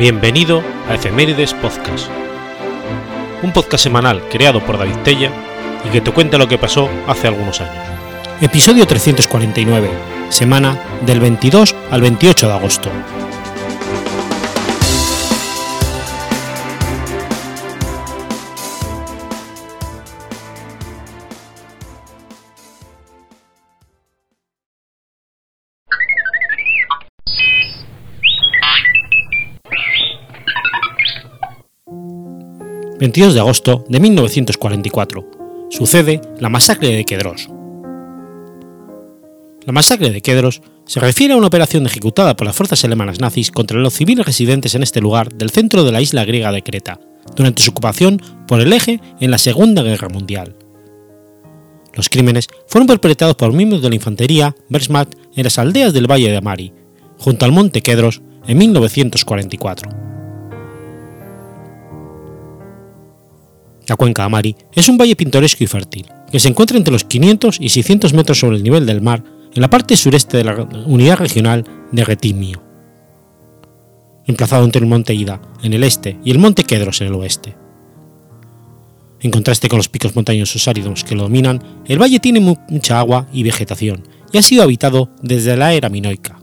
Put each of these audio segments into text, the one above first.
Bienvenido a Efemérides Podcast, un podcast semanal creado por David Tella y que te cuenta lo que pasó hace algunos años. Episodio 349, semana del 22 al 28 de agosto. 22 de agosto de 1944. Sucede la masacre de Quedros. La masacre de Quedros se refiere a una operación ejecutada por las fuerzas alemanas nazis contra los civiles residentes en este lugar del centro de la isla griega de Creta, durante su ocupación por el eje en la Segunda Guerra Mundial. Los crímenes fueron perpetrados por miembros de la infantería Wehrmacht en las aldeas del Valle de Amari, junto al monte Quedros, en 1944. La cuenca Amari es un valle pintoresco y fértil, que se encuentra entre los 500 y 600 metros sobre el nivel del mar en la parte sureste de la unidad regional de Retimio, emplazado entre el monte Ida en el este y el monte Kedros en el oeste. En contraste con los picos montañosos áridos que lo dominan, el valle tiene mucha agua y vegetación y ha sido habitado desde la era minoica.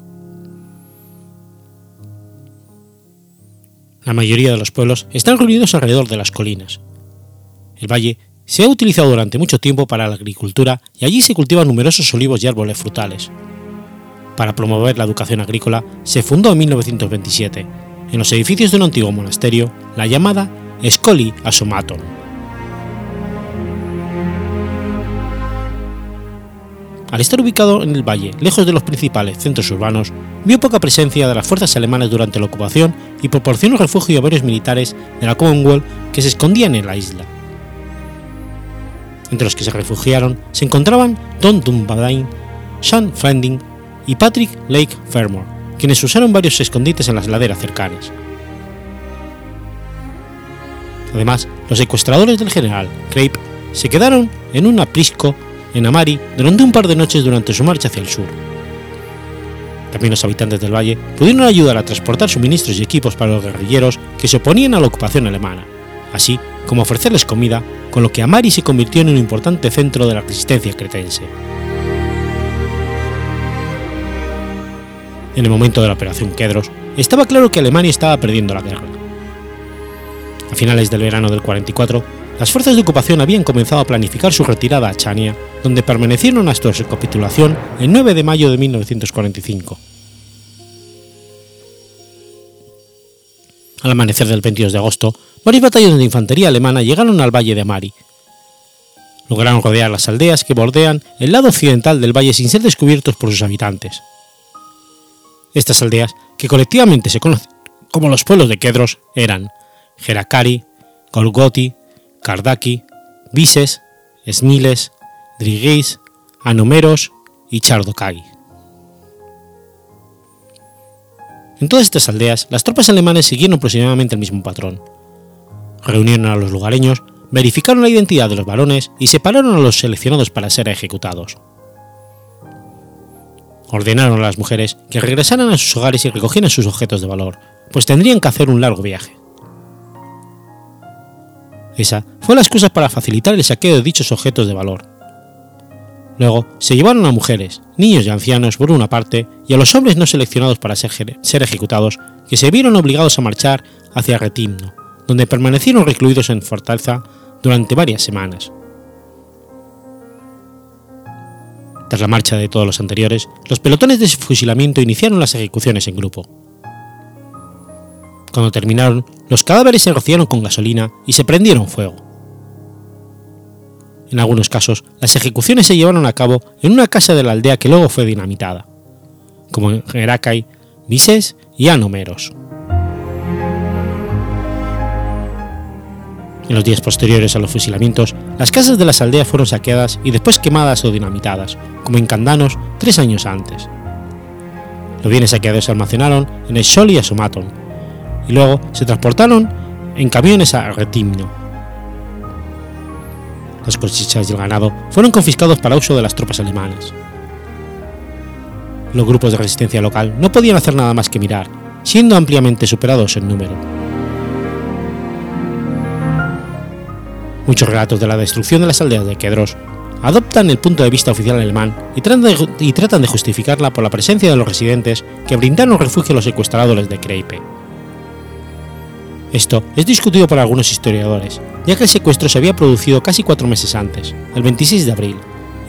La mayoría de los pueblos están reunidos alrededor de las colinas, el valle se ha utilizado durante mucho tiempo para la agricultura y allí se cultivan numerosos olivos y árboles frutales. Para promover la educación agrícola se fundó en 1927, en los edificios de un antiguo monasterio, la llamada Scoli Asomaton. Al estar ubicado en el valle, lejos de los principales centros urbanos, vio poca presencia de las fuerzas alemanas durante la ocupación y proporcionó refugio a varios militares de la Commonwealth que se escondían en la isla entre los que se refugiaron se encontraban Don Dunbadine, Sean Flanding y Patrick Lake Fermor, quienes usaron varios escondites en las laderas cercanas. Además, los secuestradores del general Crape se quedaron en un aprisco en Amari durante un par de noches durante su marcha hacia el sur. También los habitantes del valle pudieron ayudar a transportar suministros y equipos para los guerrilleros que se oponían a la ocupación alemana, así como ofrecerles comida, con lo que Amari se convirtió en un importante centro de la resistencia cretense. En el momento de la Operación Kedros, estaba claro que Alemania estaba perdiendo la guerra. A finales del verano del 44, las fuerzas de ocupación habían comenzado a planificar su retirada a Chania, donde permanecieron hasta su capitulación el 9 de mayo de 1945. Al amanecer del 22 de agosto, varios batallones de infantería alemana llegaron al valle de Mari. Lograron rodear las aldeas que bordean el lado occidental del valle sin ser descubiertos por sus habitantes. Estas aldeas, que colectivamente se conocen como los pueblos de Kedros, eran Gerakari, Golgoti, Kardaki, Vises, Smiles, Drigis, Anomeros y Chardokagi. En todas estas aldeas, las tropas alemanas siguieron aproximadamente el mismo patrón. Reunieron a los lugareños, verificaron la identidad de los varones y separaron a los seleccionados para ser ejecutados. Ordenaron a las mujeres que regresaran a sus hogares y recogieran sus objetos de valor, pues tendrían que hacer un largo viaje. Esa fue la excusa para facilitar el saqueo de dichos objetos de valor, Luego se llevaron a mujeres, niños y ancianos por una parte y a los hombres no seleccionados para ser, ejecutados, que se vieron obligados a marchar hacia Retimno, donde permanecieron recluidos en fortaleza durante varias semanas. Tras la marcha de todos los anteriores, los pelotones de fusilamiento iniciaron las ejecuciones en grupo. Cuando terminaron, los cadáveres se rociaron con gasolina y se prendieron fuego. En algunos casos, las ejecuciones se llevaron a cabo en una casa de la aldea que luego fue dinamitada, como en Herakai, Mises y Anomeros. En los días posteriores a los fusilamientos, las casas de las aldeas fueron saqueadas y después quemadas o dinamitadas, como en Candanos tres años antes. Los bienes saqueados se almacenaron en el Sol y Asomaton, y luego se transportaron en camiones a Retimno, las cosechas y el ganado fueron confiscados para uso de las tropas alemanas. Los grupos de resistencia local no podían hacer nada más que mirar, siendo ampliamente superados en número. Muchos relatos de la destrucción de las aldeas de Kedros adoptan el punto de vista oficial alemán y tratan, de, y tratan de justificarla por la presencia de los residentes que brindaron refugio a los secuestradores de Kreipe. Esto es discutido por algunos historiadores, ya que el secuestro se había producido casi cuatro meses antes, el 26 de abril,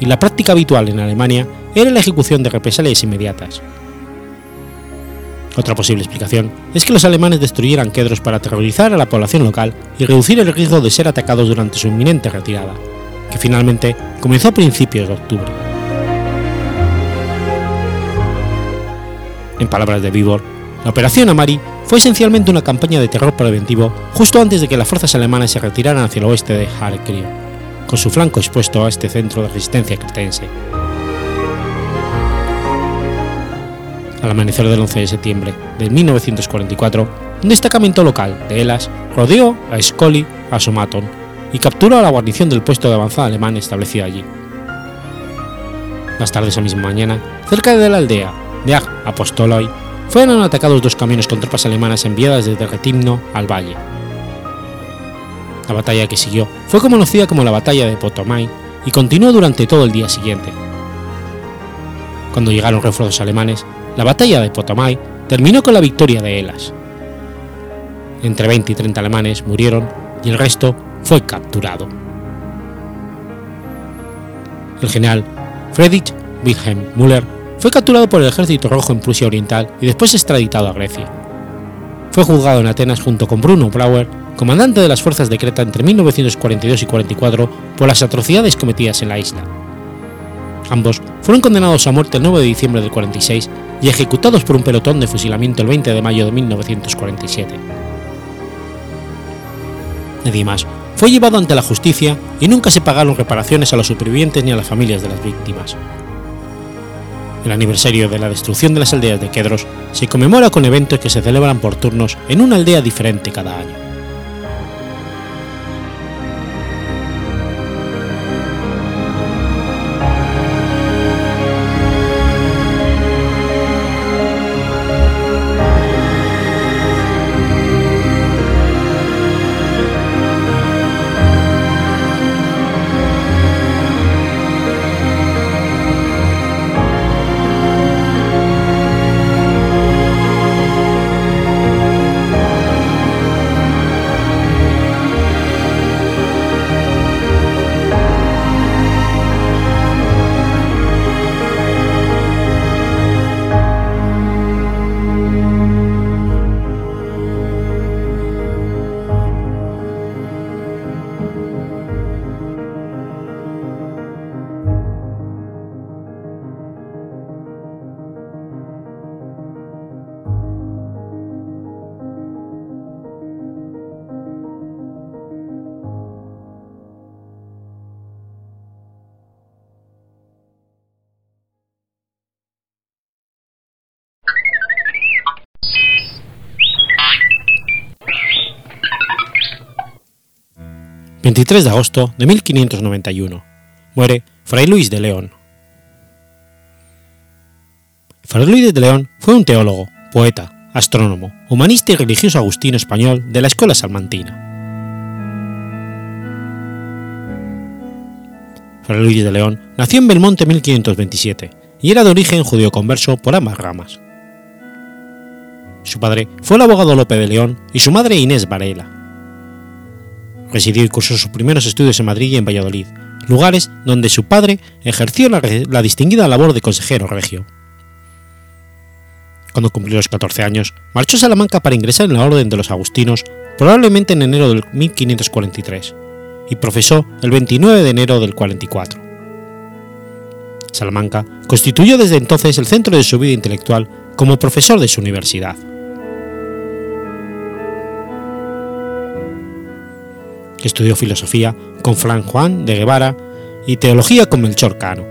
y la práctica habitual en Alemania era la ejecución de represalias inmediatas. Otra posible explicación es que los alemanes destruyeran Kedros para aterrorizar a la población local y reducir el riesgo de ser atacados durante su inminente retirada, que finalmente comenzó a principios de octubre. En palabras de Vibor, la Operación Amari fue esencialmente una campaña de terror preventivo justo antes de que las fuerzas alemanas se retiraran hacia el oeste de Harkrio, con su flanco expuesto a este centro de resistencia cretense. Al amanecer del 11 de septiembre de 1944, un destacamento local de Elas rodeó a Scully a Somaton y capturó a la guarnición del puesto de avanzada alemán establecido allí. Más tarde esa misma mañana, cerca de la aldea de Ag Apostoloi, fueron atacados dos camiones con tropas alemanas enviadas desde Retimno al valle. La batalla que siguió fue conocida como la Batalla de Potomay y continuó durante todo el día siguiente. Cuando llegaron refuerzos alemanes, la batalla de Potomay terminó con la victoria de Elas. Entre 20 y 30 alemanes murieron y el resto fue capturado. El general Friedrich Wilhelm Müller fue capturado por el ejército rojo en Prusia Oriental y después extraditado a Grecia. Fue juzgado en Atenas junto con Bruno Brauer, comandante de las fuerzas de Creta entre 1942 y 44 por las atrocidades cometidas en la isla. Ambos fueron condenados a muerte el 9 de diciembre del 46 y ejecutados por un pelotón de fusilamiento el 20 de mayo de 1947. Nadie más fue llevado ante la justicia y nunca se pagaron reparaciones a los supervivientes ni a las familias de las víctimas. El aniversario de la destrucción de las aldeas de Kedros se conmemora con eventos que se celebran por turnos en una aldea diferente cada año. 23 de agosto de 1591. Muere Fray Luis de León. Fray Luis de León fue un teólogo, poeta, astrónomo, humanista y religioso agustino español de la escuela salmantina. Fray Luis de León nació en Belmonte en 1527 y era de origen judío converso por ambas ramas. Su padre fue el abogado Lope de León y su madre Inés Varela. Residió y cursó sus primeros estudios en Madrid y en Valladolid, lugares donde su padre ejerció la, distinguida labor de consejero regio. Cuando cumplió los 14 años, marchó a Salamanca para ingresar en la Orden de los Agustinos, probablemente en enero del 1543, y profesó el 29 de enero del 44. Salamanca constituyó desde entonces el centro de su vida intelectual como profesor de su universidad. Estudió filosofía con Fran Juan de Guevara y teología con Melchor Cano.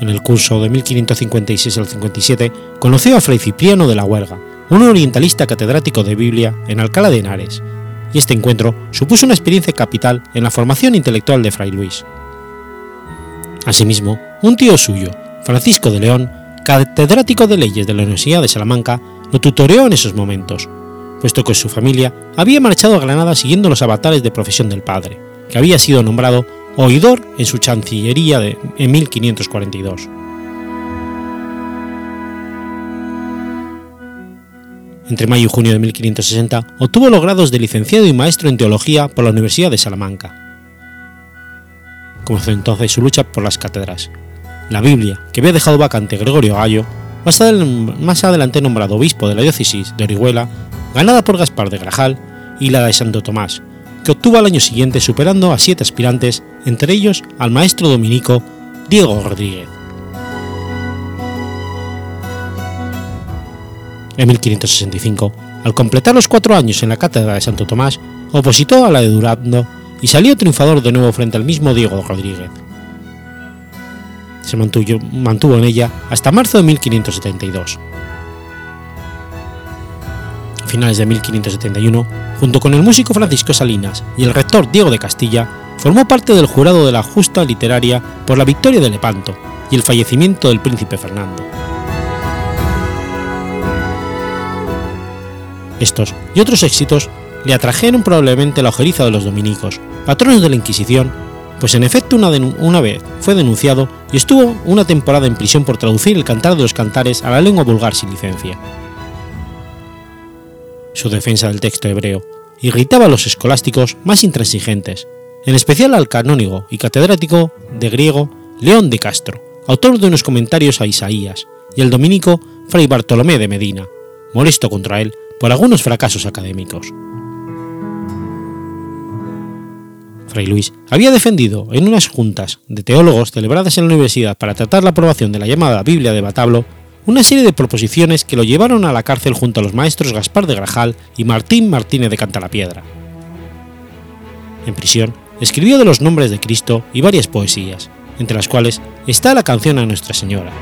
En el curso de 1556 al 57 conoció a Fray Cipriano de la Huelga, un orientalista catedrático de Biblia en Alcalá de Henares, y este encuentro supuso una experiencia capital en la formación intelectual de Fray Luis. Asimismo, un tío suyo, Francisco de León, catedrático de leyes de la Universidad de Salamanca lo tutoreó en esos momentos, puesto que su familia había marchado a Granada siguiendo los avatares de profesión del padre, que había sido nombrado oidor en su chancillería de, en 1542. Entre mayo y junio de 1560 obtuvo los grados de licenciado y maestro en teología por la Universidad de Salamanca. Comenzó entonces su lucha por las cátedras. La Biblia, que había dejado vacante Gregorio Gallo, más, adelante nombrado obispo de la diócesis de Orihuela, ganada por Gaspar de Grajal, y la de Santo Tomás, que obtuvo al año siguiente superando a siete aspirantes, entre ellos al maestro dominico Diego Rodríguez. En 1565, al completar los cuatro años en la cátedra de Santo Tomás, opositó a la de Durando y salió triunfador de nuevo frente al mismo Diego Rodríguez. Se mantuvo, mantuvo en ella hasta marzo de 1572. Finales de 1571, junto con el músico Francisco Salinas y el rector Diego de Castilla, formó parte del jurado de la justa literaria por la victoria de Lepanto y el fallecimiento del príncipe Fernando. Estos y otros éxitos le atrajeron probablemente la ojeriza de los dominicos, patronos de la Inquisición, pues en efecto una, vez fue denunciado y estuvo una temporada en prisión por traducir el cantar de los cantares a la lengua vulgar sin licencia. Su defensa del texto hebreo irritaba a los escolásticos más intransigentes, en especial al canónigo y catedrático de griego León de Castro, autor de unos comentarios a Isaías, y al dominico Fray Bartolomé de Medina, molesto contra él por algunos fracasos académicos. Fray Luis había defendido en unas juntas de teólogos celebradas en la universidad para tratar la aprobación de la llamada Biblia de Batablo una serie de proposiciones que lo llevaron a la cárcel junto a los maestros Gaspar de Grajal y Martín Martínez de Cantalapiedra. En prisión, escribió de los nombres de Cristo y varias poesías, entre las cuales está la canción a Nuestra Señora.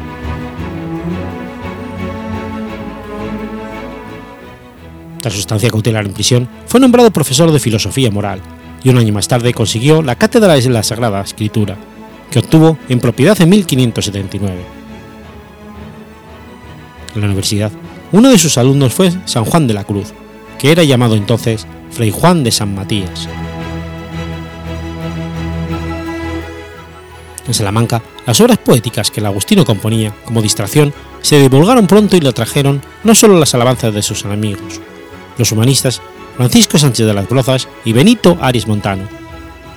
Tras su estancia cautelar en prisión, fue nombrado profesor de filosofía moral y un año más tarde consiguió la cátedra de la Sagrada Escritura, que obtuvo en propiedad en 1579. En la universidad, uno de sus alumnos fue San Juan de la Cruz, que era llamado entonces Fray Juan de San Matías. En Salamanca, las obras poéticas que el Agustino componía como distracción se divulgaron pronto y le atrajeron no solo las alabanzas de sus enemigos, los humanistas Francisco Sánchez de las Brozas y Benito Aries Montano,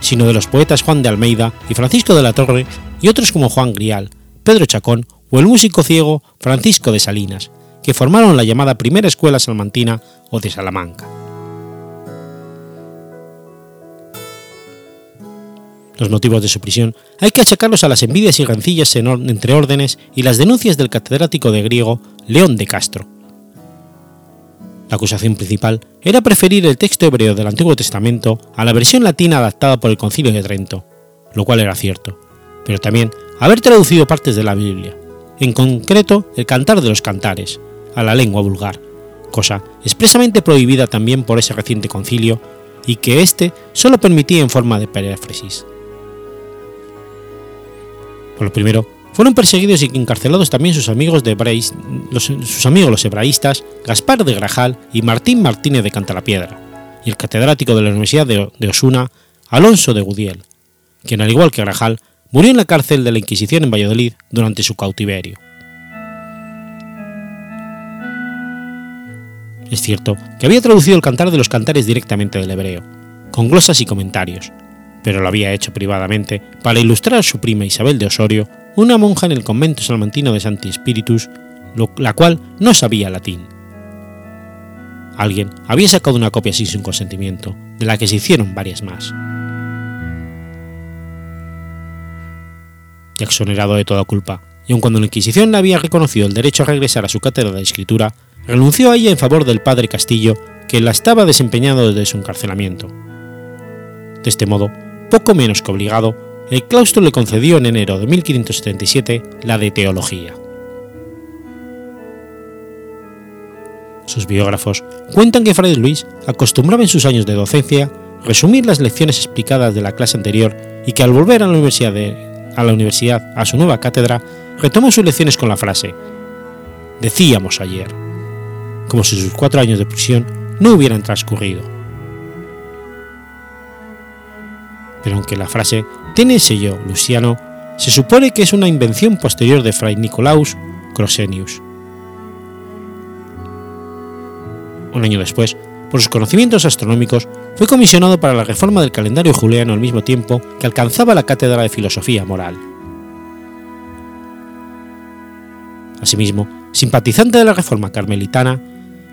sino de los poetas Juan de Almeida y Francisco de la Torre y otros como Juan Grial, Pedro Chacón o el músico ciego Francisco de Salinas, que formaron la llamada Primera Escuela Salmantina o de Salamanca. Los motivos de su prisión. Hay que achacarlos a las envidias y rencillas entre órdenes y las denuncias del catedrático de griego León de Castro, la acusación principal era preferir el texto hebreo del Antiguo Testamento a la versión latina adaptada por el Concilio de Trento, lo cual era cierto, pero también haber traducido partes de la Biblia, en concreto el Cantar de los Cantares, a la lengua vulgar, cosa expresamente prohibida también por ese reciente concilio y que éste solo permitía en forma de peréfrasis. Por lo primero, fueron perseguidos y encarcelados también sus amigos, de los, sus amigos los hebraístas Gaspar de Grajal y Martín Martínez de Cantalapiedra, y el catedrático de la Universidad de, de Osuna, Alonso de Gudiel, quien al igual que Grajal murió en la cárcel de la Inquisición en Valladolid durante su cautiverio. Es cierto que había traducido el cantar de los cantares directamente del hebreo, con glosas y comentarios, pero lo había hecho privadamente para ilustrar a su prima Isabel de Osorio una monja en el convento salmantino de Santi Spiritus, la cual no sabía latín. Alguien había sacado una copia sin su consentimiento, de la que se hicieron varias más. Exonerado de toda culpa, y aun cuando la Inquisición le había reconocido el derecho a regresar a su cátedra de escritura, renunció a ella en favor del padre Castillo, que la estaba desempeñando desde su encarcelamiento. De este modo, poco menos que obligado, el claustro le concedió en enero de 1577 la de teología. Sus biógrafos cuentan que Fray Luis acostumbraba en sus años de docencia resumir las lecciones explicadas de la clase anterior y que al volver a la universidad, a, la universidad, a su nueva cátedra, retomó sus lecciones con la frase decíamos ayer, como si sus cuatro años de prisión no hubieran transcurrido. Pero aunque la frase tiene el sello luciano, se supone que es una invención posterior de Fray Nicolaus Crosenius. Un año después, por sus conocimientos astronómicos, fue comisionado para la reforma del calendario juliano al mismo tiempo que alcanzaba la cátedra de filosofía moral. Asimismo, simpatizante de la reforma carmelitana,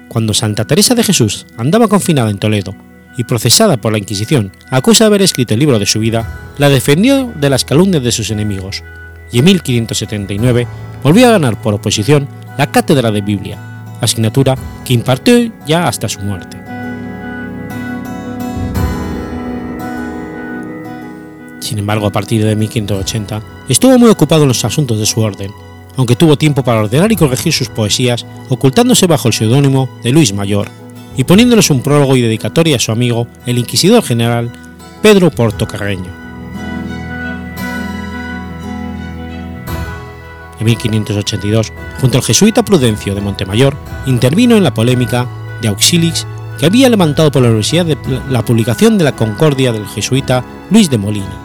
cuando Santa Teresa de Jesús andaba confinada en Toledo y procesada por la Inquisición a causa de haber escrito el libro de su vida, la defendió de las calumnias de sus enemigos, y en 1579 volvió a ganar por oposición la cátedra de Biblia, asignatura que impartió ya hasta su muerte. Sin embargo, a partir de 1580 estuvo muy ocupado en los asuntos de su orden, aunque tuvo tiempo para ordenar y corregir sus poesías, ocultándose bajo el seudónimo de Luis Mayor y poniéndoles un prólogo y dedicatoria a su amigo, el inquisidor general Pedro Portocarreño. En 1582, junto al jesuita Prudencio de Montemayor, intervino en la polémica de Auxilix que había levantado por la Universidad la publicación de la Concordia del jesuita Luis de Molina,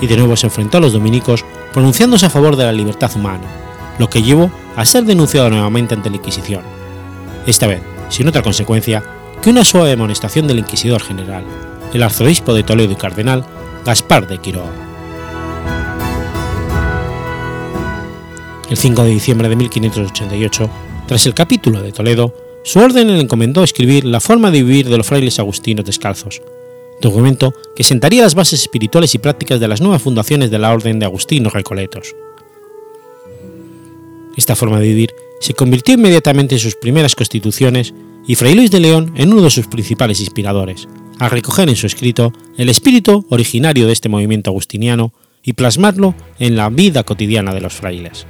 y de nuevo se enfrentó a los dominicos pronunciándose a favor de la libertad humana, lo que llevó a ser denunciado nuevamente ante la Inquisición, esta vez sin otra consecuencia que una suave amonestación del inquisidor general, el arzobispo de Toledo y cardenal Gaspar de Quiroga. El 5 de diciembre de 1588, tras el capítulo de Toledo, su orden le encomendó escribir la forma de vivir de los frailes agustinos descalzos, documento que sentaría las bases espirituales y prácticas de las nuevas fundaciones de la Orden de Agustinos Recoletos. Esta forma de vivir se convirtió inmediatamente en sus primeras constituciones y Fray Luis de León en uno de sus principales inspiradores, al recoger en su escrito el espíritu originario de este movimiento agustiniano y plasmarlo en la vida cotidiana de los frailes.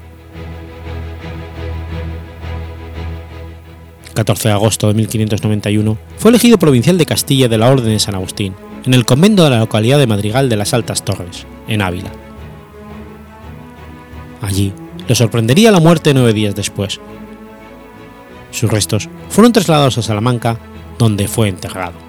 14 de agosto de 1591, fue elegido provincial de Castilla de la Orden de San Agustín, en el convento de la localidad de Madrigal de las Altas Torres, en Ávila. Allí le sorprendería la muerte nueve días después. Sus restos fueron trasladados a Salamanca, donde fue enterrado.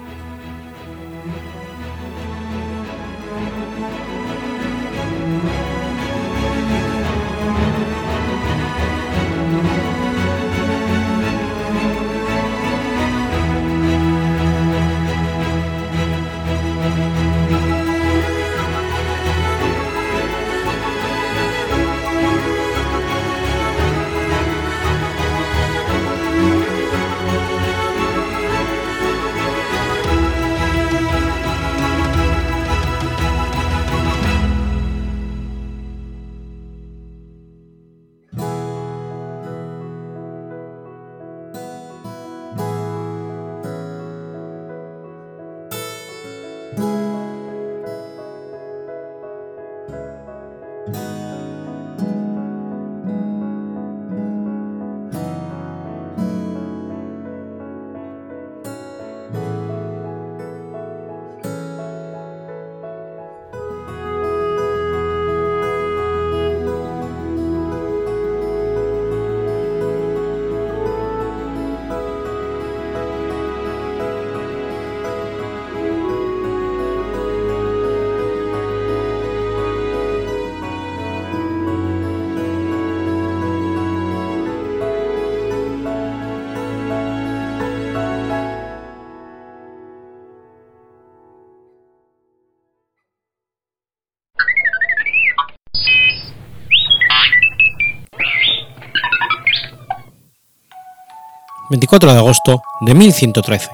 24 de agosto de 1113.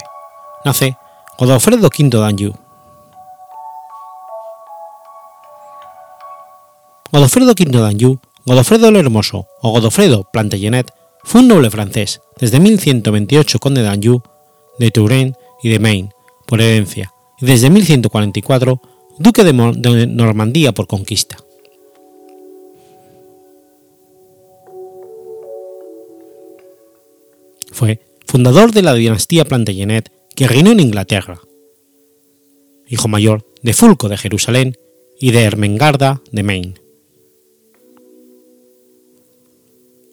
Nace Godofredo V d'Anjou. Godofredo V d'Anjou, Godofredo el Hermoso o Godofredo Plantagenet fue un noble francés, desde 1128 conde d'Anjou, de Touraine y de Maine, por herencia, y desde 1144 duque de, de Normandía por conquista. Fue fundador de la dinastía Plantagenet que reinó en Inglaterra, hijo mayor de Fulco de Jerusalén y de Ermengarda de Maine.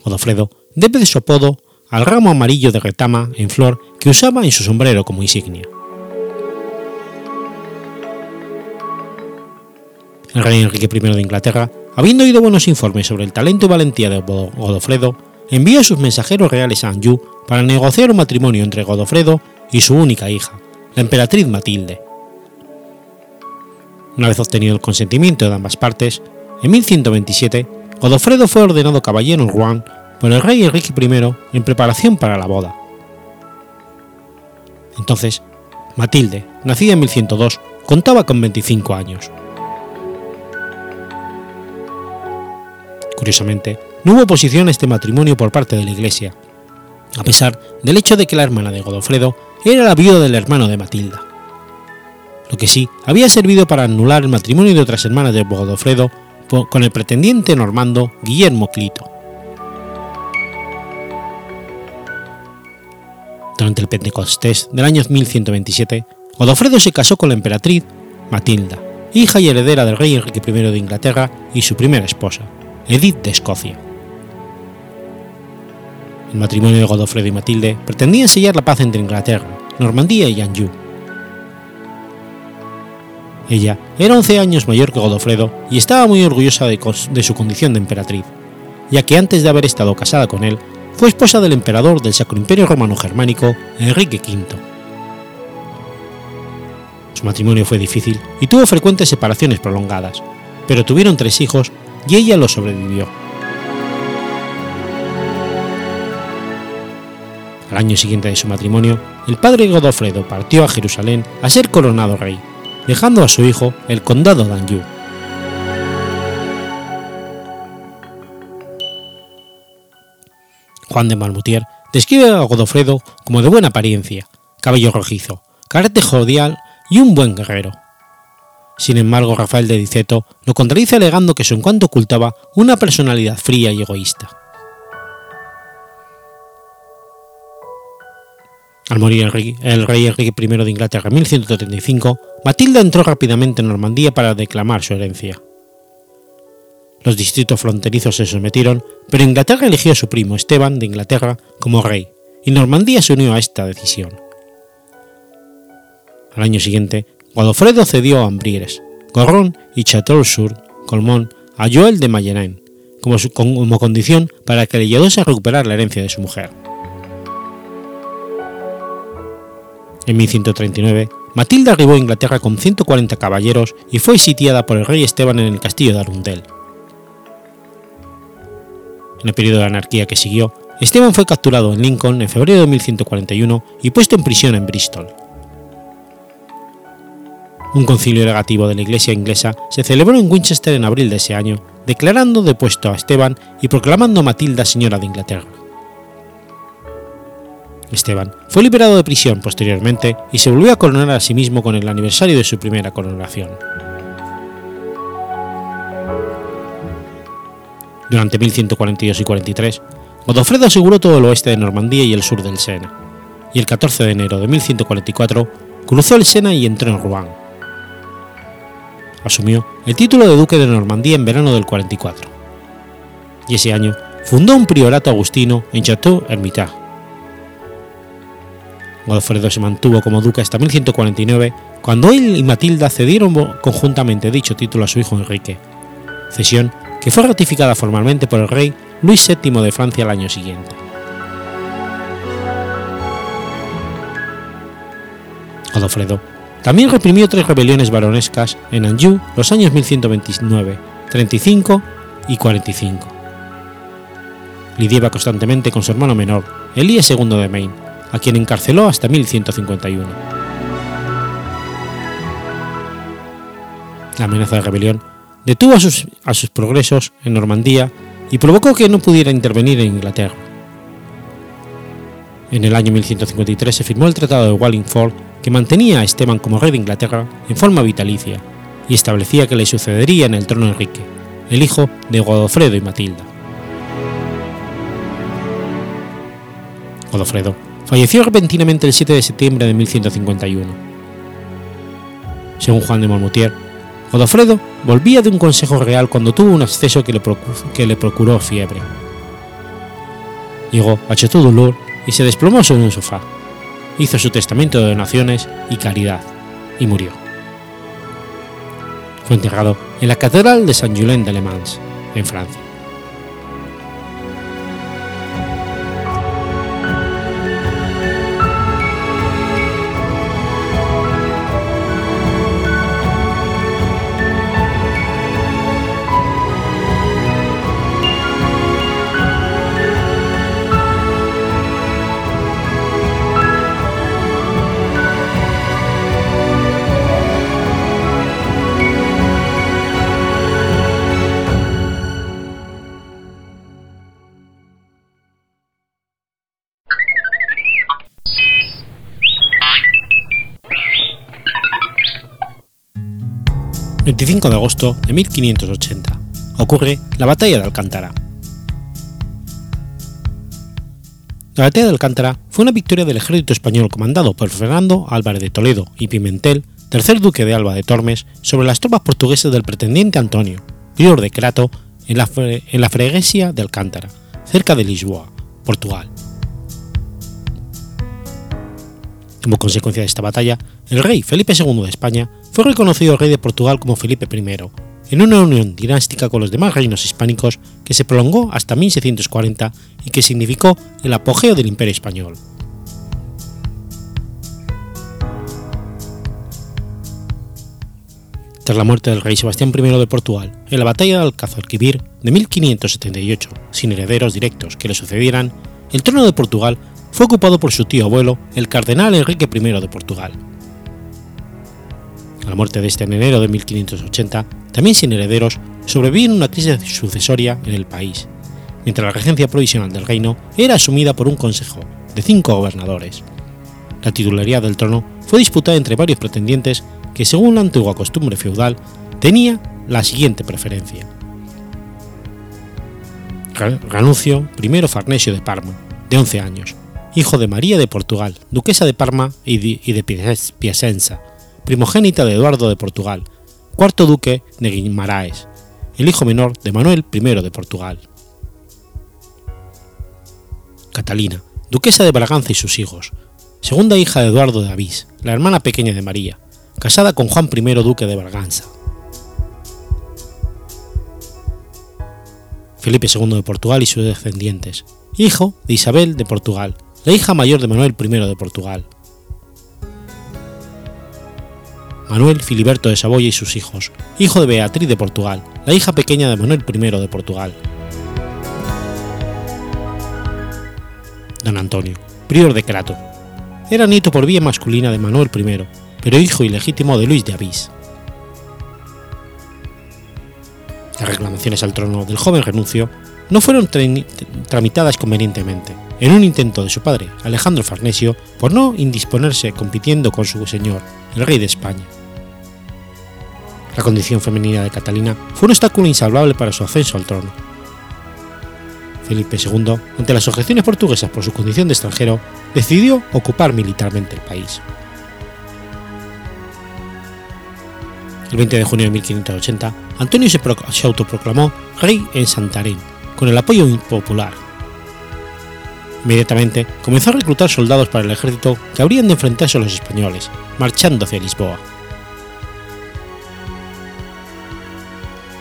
Godofredo debe de su apodo al ramo amarillo de retama en flor que usaba en su sombrero como insignia. El rey Enrique I de Inglaterra, habiendo oído buenos informes sobre el talento y valentía de Godofredo, envió a sus mensajeros reales a Anjou para negociar un matrimonio entre Godofredo y su única hija, la emperatriz Matilde. Una vez obtenido el consentimiento de ambas partes, en 1127, Godofredo fue ordenado caballero en Rouen por el rey Enrique I en preparación para la boda. Entonces, Matilde, nacida en 1102, contaba con 25 años. Curiosamente, no hubo oposición a este matrimonio por parte de la Iglesia, a pesar del hecho de que la hermana de Godofredo era la viuda del hermano de Matilda. Lo que sí había servido para anular el matrimonio de otras hermanas de Godofredo con el pretendiente normando Guillermo Clito. Durante el Pentecostés del año 1127, Godofredo se casó con la emperatriz Matilda, hija y heredera del rey Enrique I de Inglaterra y su primera esposa, Edith de Escocia. El matrimonio de Godofredo y Matilde pretendía sellar la paz entre Inglaterra, Normandía y Anjou. Ella era 11 años mayor que Godofredo y estaba muy orgullosa de, de, su condición de emperatriz, ya que antes de haber estado casada con él, fue esposa del emperador del Sacro Imperio Romano Germánico, Enrique V. Su matrimonio fue difícil y tuvo frecuentes separaciones prolongadas, pero tuvieron tres hijos y ella lo sobrevivió. Al año siguiente de su matrimonio, el padre Godofredo partió a Jerusalén a ser coronado rey, dejando a su hijo el condado de Anjou. Juan de Malmutier describe a Godofredo como de buena apariencia, cabello rojizo, carácter jovial y un buen guerrero. Sin embargo, Rafael de Diceto lo contradice alegando que su encanto ocultaba una personalidad fría y egoísta. Al morir el rey, el rey Enrique I de Inglaterra en 1135, Matilda entró rápidamente en Normandía para declamar su herencia. Los distritos fronterizos se sometieron, pero Inglaterra eligió a su primo Esteban de Inglaterra como rey, y Normandía se unió a esta decisión. Al año siguiente, Godofredo cedió a Ambrieres, Gorrón y Château-sur-Colmont a Joel de Mayenne, como, como condición para que le ayudase a recuperar la herencia de su mujer. En 1139, Matilda arribó a Inglaterra con 140 caballeros y fue sitiada por el rey Esteban en el castillo de Arundel. En el periodo de anarquía que siguió, Esteban fue capturado en Lincoln en febrero de 1141 y puesto en prisión en Bristol. Un concilio negativo de la Iglesia inglesa se celebró en Winchester en abril de ese año, declarando depuesto a Esteban y proclamando a Matilda señora de Inglaterra. Esteban fue liberado de prisión posteriormente y se volvió a coronar a sí mismo con el aniversario de su primera coronación. Durante 1142 y 43, Godofredo aseguró todo el oeste de Normandía y el sur del Sena, y el 14 de enero de 1144 cruzó el Sena y entró en Rouen. Asumió el título de duque de Normandía en verano del 44, y ese año fundó un priorato agustino en Château-Hermitage. Godofredo se mantuvo como duque hasta 1149, cuando él y Matilda cedieron conjuntamente dicho título a su hijo Enrique, cesión que fue ratificada formalmente por el rey Luis VII de Francia el año siguiente. Godofredo también reprimió tres rebeliones baronescas en Anjou los años 1129, 35 y 45. Lidiaba constantemente con su hermano menor, Elías II de Maine, a quien encarceló hasta 1151. La amenaza de rebelión detuvo a sus, a sus progresos en Normandía y provocó que no pudiera intervenir en Inglaterra. En el año 1153 se firmó el Tratado de Wallingford que mantenía a Esteban como rey de Inglaterra en forma vitalicia y establecía que le sucedería en el trono Enrique, el hijo de Godofredo y Matilda. Godofredo falleció repentinamente el 7 de septiembre de 1151. Según Juan de Monmoutier, Godofredo volvía de un consejo real cuando tuvo un acceso que le, procuró, fiebre. Llegó a Chateau Lourdes y se desplomó sobre un sofá. Hizo su testamento de donaciones y caridad y murió. Fue enterrado en la Catedral de Saint-Julien de Le Mans, en Francia. 25 de agosto de 1580 ocurre la Batalla de Alcántara. La Batalla de Alcántara fue una victoria del ejército español comandado por Fernando Álvarez de Toledo y Pimentel, tercer duque de Alba de Tormes, sobre las tropas portuguesas del pretendiente Antonio, prior de Crato, en la, en la freguesia de Alcántara, cerca de Lisboa, Portugal. Como consecuencia de esta batalla, el rey Felipe II de España fue reconocido rey de Portugal como Felipe I, en una unión dinástica con los demás reinos hispánicos que se prolongó hasta 1640 y que significó el apogeo del Imperio español. Tras la muerte del rey Sebastián I de Portugal en la batalla de Alcázar-Quibir de 1578, sin herederos directos que le sucedieran, el trono de Portugal fue ocupado por su tío abuelo, el cardenal Enrique I de Portugal. A la muerte de este en enero de 1580, también sin herederos, sobrevino una crisis sucesoria en el país, mientras la regencia provisional del reino era asumida por un consejo de cinco gobernadores. La titularidad del trono fue disputada entre varios pretendientes que, según la antigua costumbre feudal, tenía la siguiente preferencia. Ranucio I Farnesio de Parma, de 11 años, hijo de María de Portugal, duquesa de Parma y de, Piacenza, primogénita de Eduardo de Portugal, cuarto duque de Guimaraes, el hijo menor de Manuel I de Portugal. Catalina, duquesa de Braganza y sus hijos, segunda hija de Eduardo de Avís, la hermana pequeña de María, casada con Juan I duque de Braganza. Felipe II de Portugal y sus descendientes, hijo de Isabel de Portugal, la hija mayor de Manuel I de Portugal. Manuel Filiberto de Saboya y sus hijos, hijo de Beatriz de Portugal, la hija pequeña de Manuel I de Portugal. Don Antonio, prior de Crato. Era nieto por vía masculina de Manuel I, pero hijo ilegítimo de Luis de Avís. Las reclamaciones al trono del joven renuncio no fueron tramitadas convenientemente, en un intento de su padre, Alejandro Farnesio, por no indisponerse compitiendo con su señor, el rey de España. La condición femenina de Catalina fue un obstáculo insalvable para su ascenso al trono. Felipe II, ante las objeciones portuguesas por su condición de extranjero, decidió ocupar militarmente el país. El 20 de junio de 1580, Antonio se, autoproclamó rey en Santarém, con el apoyo popular Inmediatamente comenzó a reclutar soldados para el ejército que habrían de enfrentarse a los españoles, marchando hacia Lisboa.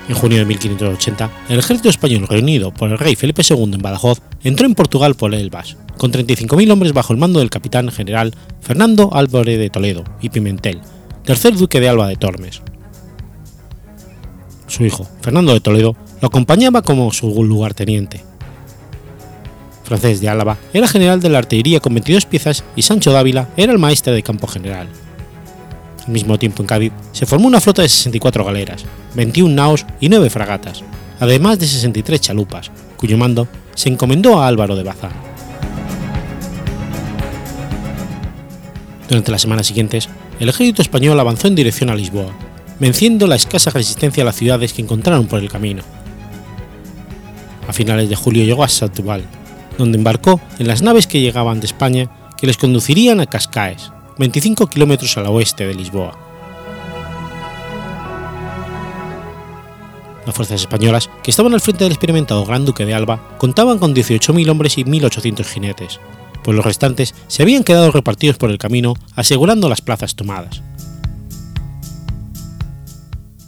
En junio de 1580, el ejército español reunido por el rey Felipe II en Badajoz entró en Portugal por Elvas, con 35.000 hombres bajo el mando del capitán general Fernando Álvarez de Toledo y Pimentel, tercer duque de Alba de Tormes. Su hijo, Fernando de Toledo, lo acompañaba como su lugarteniente, francés de Álava, era general de la artillería con 22 piezas y Sancho Dávila era el maestre de campo general. Al mismo tiempo en Cádiz se formó una flota de 64 galeras, 21 naos y 9 fragatas, además de 63 chalupas, cuyo mando se encomendó a Álvaro de Bazán. Durante las semanas siguientes, el ejército español avanzó en dirección a Lisboa, venciendo la escasa resistencia a las ciudades que encontraron por el camino. A finales de julio llegó a Satubal, donde embarcó en las naves que llegaban de España que les conducirían a Cascaes, 25 kilómetros al oeste de Lisboa. Las fuerzas españolas, que estaban al frente del experimentado Gran Duque de Alba, contaban con 18.000 hombres y 1.800 jinetes, pues los restantes se habían quedado repartidos por el camino asegurando las plazas tomadas.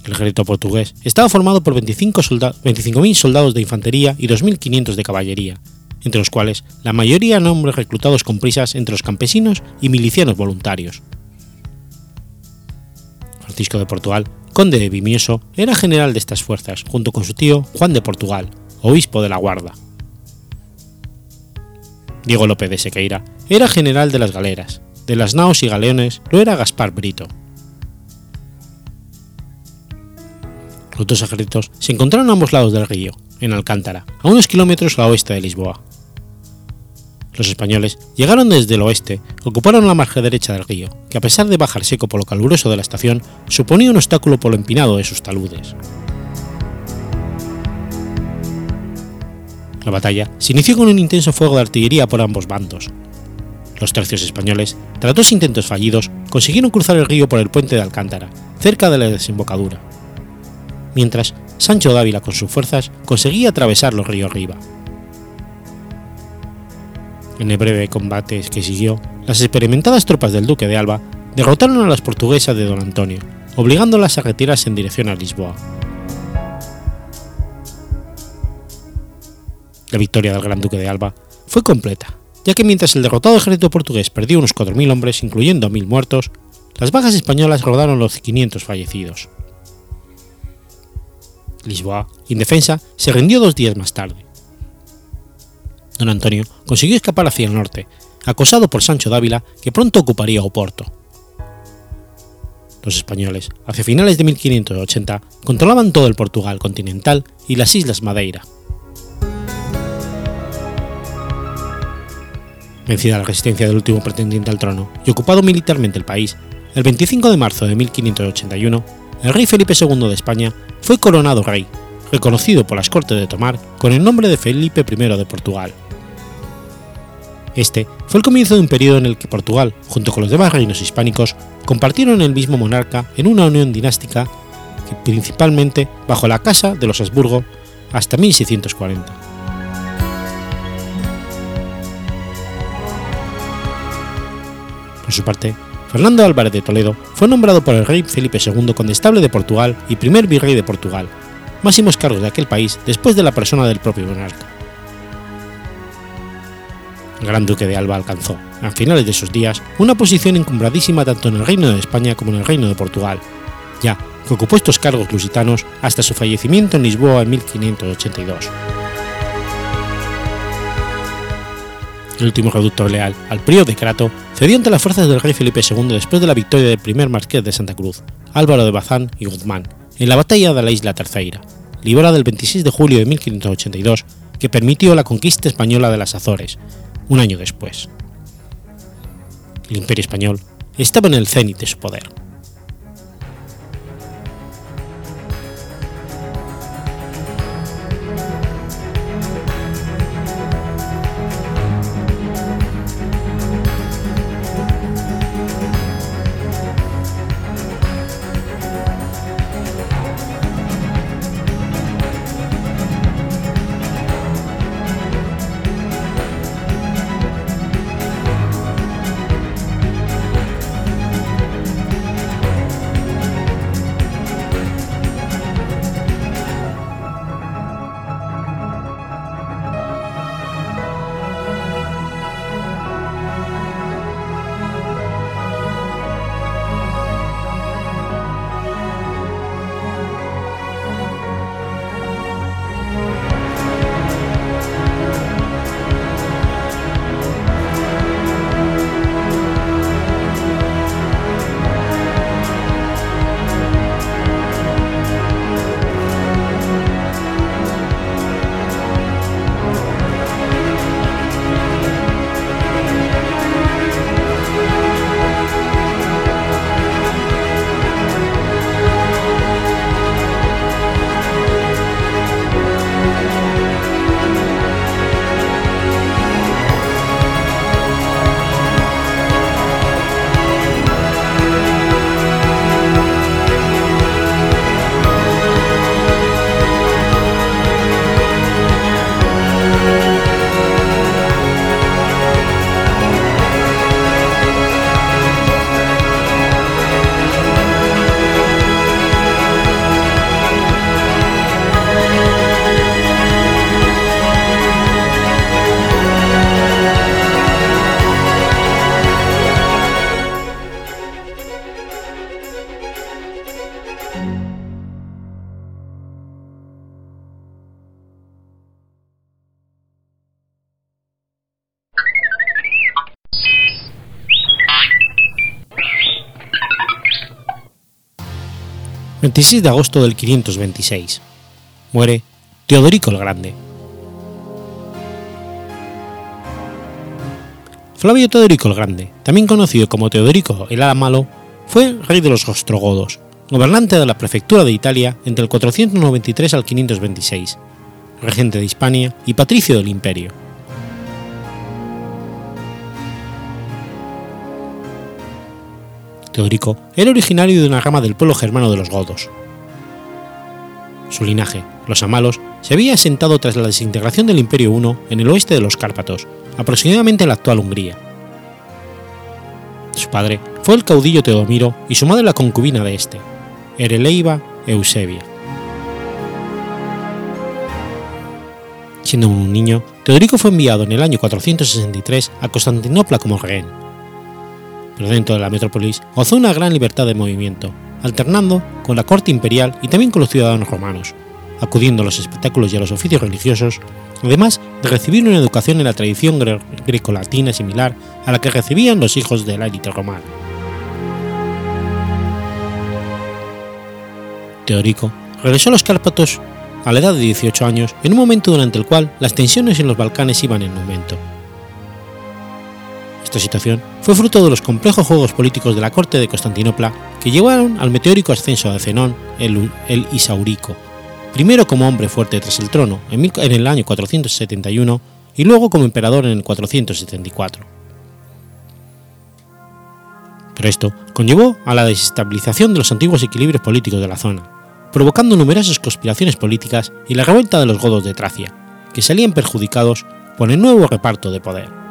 El ejército portugués estaba formado por 25.000 soldados de infantería y 2.500 de caballería, entre los cuales la mayoría eran hombres reclutados con prisas entre los campesinos y milicianos voluntarios. Francisco de Portugal, conde de Vimioso, era general de estas fuerzas, junto con su tío Juan de Portugal, obispo de la Guarda. Diego López de Sequeira era general de las galeras, de las naos y galeones lo era Gaspar Brito. Los dos ejércitos se encontraron a ambos lados del río, en Alcántara, a unos kilómetros al oeste de Lisboa. Los españoles llegaron desde el oeste, ocuparon la margen derecha del río, que a pesar de bajar seco por lo caluroso de la estación, suponía un obstáculo por lo empinado de sus taludes. La batalla se inició con un intenso fuego de artillería por ambos bandos. Los tercios españoles, tras dos intentos fallidos, consiguieron cruzar el río por el puente de Alcántara, cerca de la desembocadura, mientras Sancho Dávila con sus fuerzas conseguía atravesar los ríos arriba. En el breve combate que siguió, las experimentadas tropas del duque de Alba derrotaron a las portuguesas de don Antonio, obligándolas a retirarse en dirección a Lisboa. La victoria del Gran Duque de Alba fue completa, ya que mientras el derrotado ejército portugués perdió unos 4.000 hombres, incluyendo 1.000 muertos, las bajas españolas rodaron los 500 fallecidos. Lisboa, indefensa, se rindió dos días más tarde. Don Antonio consiguió escapar hacia el norte, acosado por Sancho Dávila, que pronto ocuparía Oporto. Los españoles, hacia finales de 1580, controlaban todo el Portugal continental y las Islas Madeira. Vencida la resistencia del último pretendiente al trono y ocupado militarmente el país, el 25 de marzo de 1581, el rey Felipe II de España fue coronado rey, reconocido por las Cortes de Tomar con el nombre de Felipe I de Portugal. Este fue el comienzo de un periodo en el que Portugal, junto con los demás reinos hispánicos, compartieron el mismo monarca en una unión dinástica que principalmente bajo la casa de los Habsburgo hasta 1640. Por su parte, Fernando Álvarez de Toledo fue nombrado por el rey Felipe II condestable de Portugal y primer virrey de Portugal, máximos cargos de aquel país después de la persona del propio monarca. Gran Duque de Alba alcanzó, a finales de sus días, una posición encumbradísima tanto en el Reino de España como en el Reino de Portugal, ya que ocupó estos cargos lusitanos hasta su fallecimiento en Lisboa en 1582. El último reducto leal al prío de Crato cedió ante las fuerzas del rey Felipe II después de la victoria del primer marqués de Santa Cruz, Álvaro de Bazán y Guzmán, en la batalla de la Isla Terceira, librada el 26 de julio de 1582, que permitió la conquista española de las Azores, un año después. El imperio español estaba en el cenit de su poder. 26 de agosto del 526. Muere Teodorico el Grande. Flavio Teodorico el Grande, también conocido como Teodorico el Alamalo, fue rey de los ostrogodos, gobernante de la prefectura de Italia entre el 493 al 526, regente de Hispania y patricio del imperio. Teodorico era originario de una rama del pueblo germano de los godos. Su linaje, los amalos, se había asentado tras la desintegración del Imperio I en el oeste de los Cárpatos, aproximadamente en la actual Hungría. Su padre fue el caudillo Teodomiro y su madre la concubina de este, Ereleiva Eusebia. Siendo un niño, Teodorico fue enviado en el año 463 a Constantinopla como rehén. Pero dentro de la metrópolis gozó una gran libertad de movimiento, alternando con la corte imperial y también con los ciudadanos romanos, acudiendo a los espectáculos y a los oficios religiosos, además de recibir una educación en la tradición grecolatina similar a la que recibían los hijos de la élite romana. Teodorico regresó a los Cárpatos a la edad de 18 años en un momento durante el cual las tensiones en los Balcanes iban en aumento. Esta situación fue fruto de los complejos juegos políticos de la corte de Constantinopla que llevaron al meteórico ascenso de Zenón el, Isaurico, primero como hombre fuerte tras el trono en, en el año 471 y luego como emperador en el 474. Pero esto conllevó a la desestabilización de los antiguos equilibrios políticos de la zona, provocando numerosas conspiraciones políticas y la revuelta de los godos de Tracia, que salían perjudicados por el nuevo reparto de poder.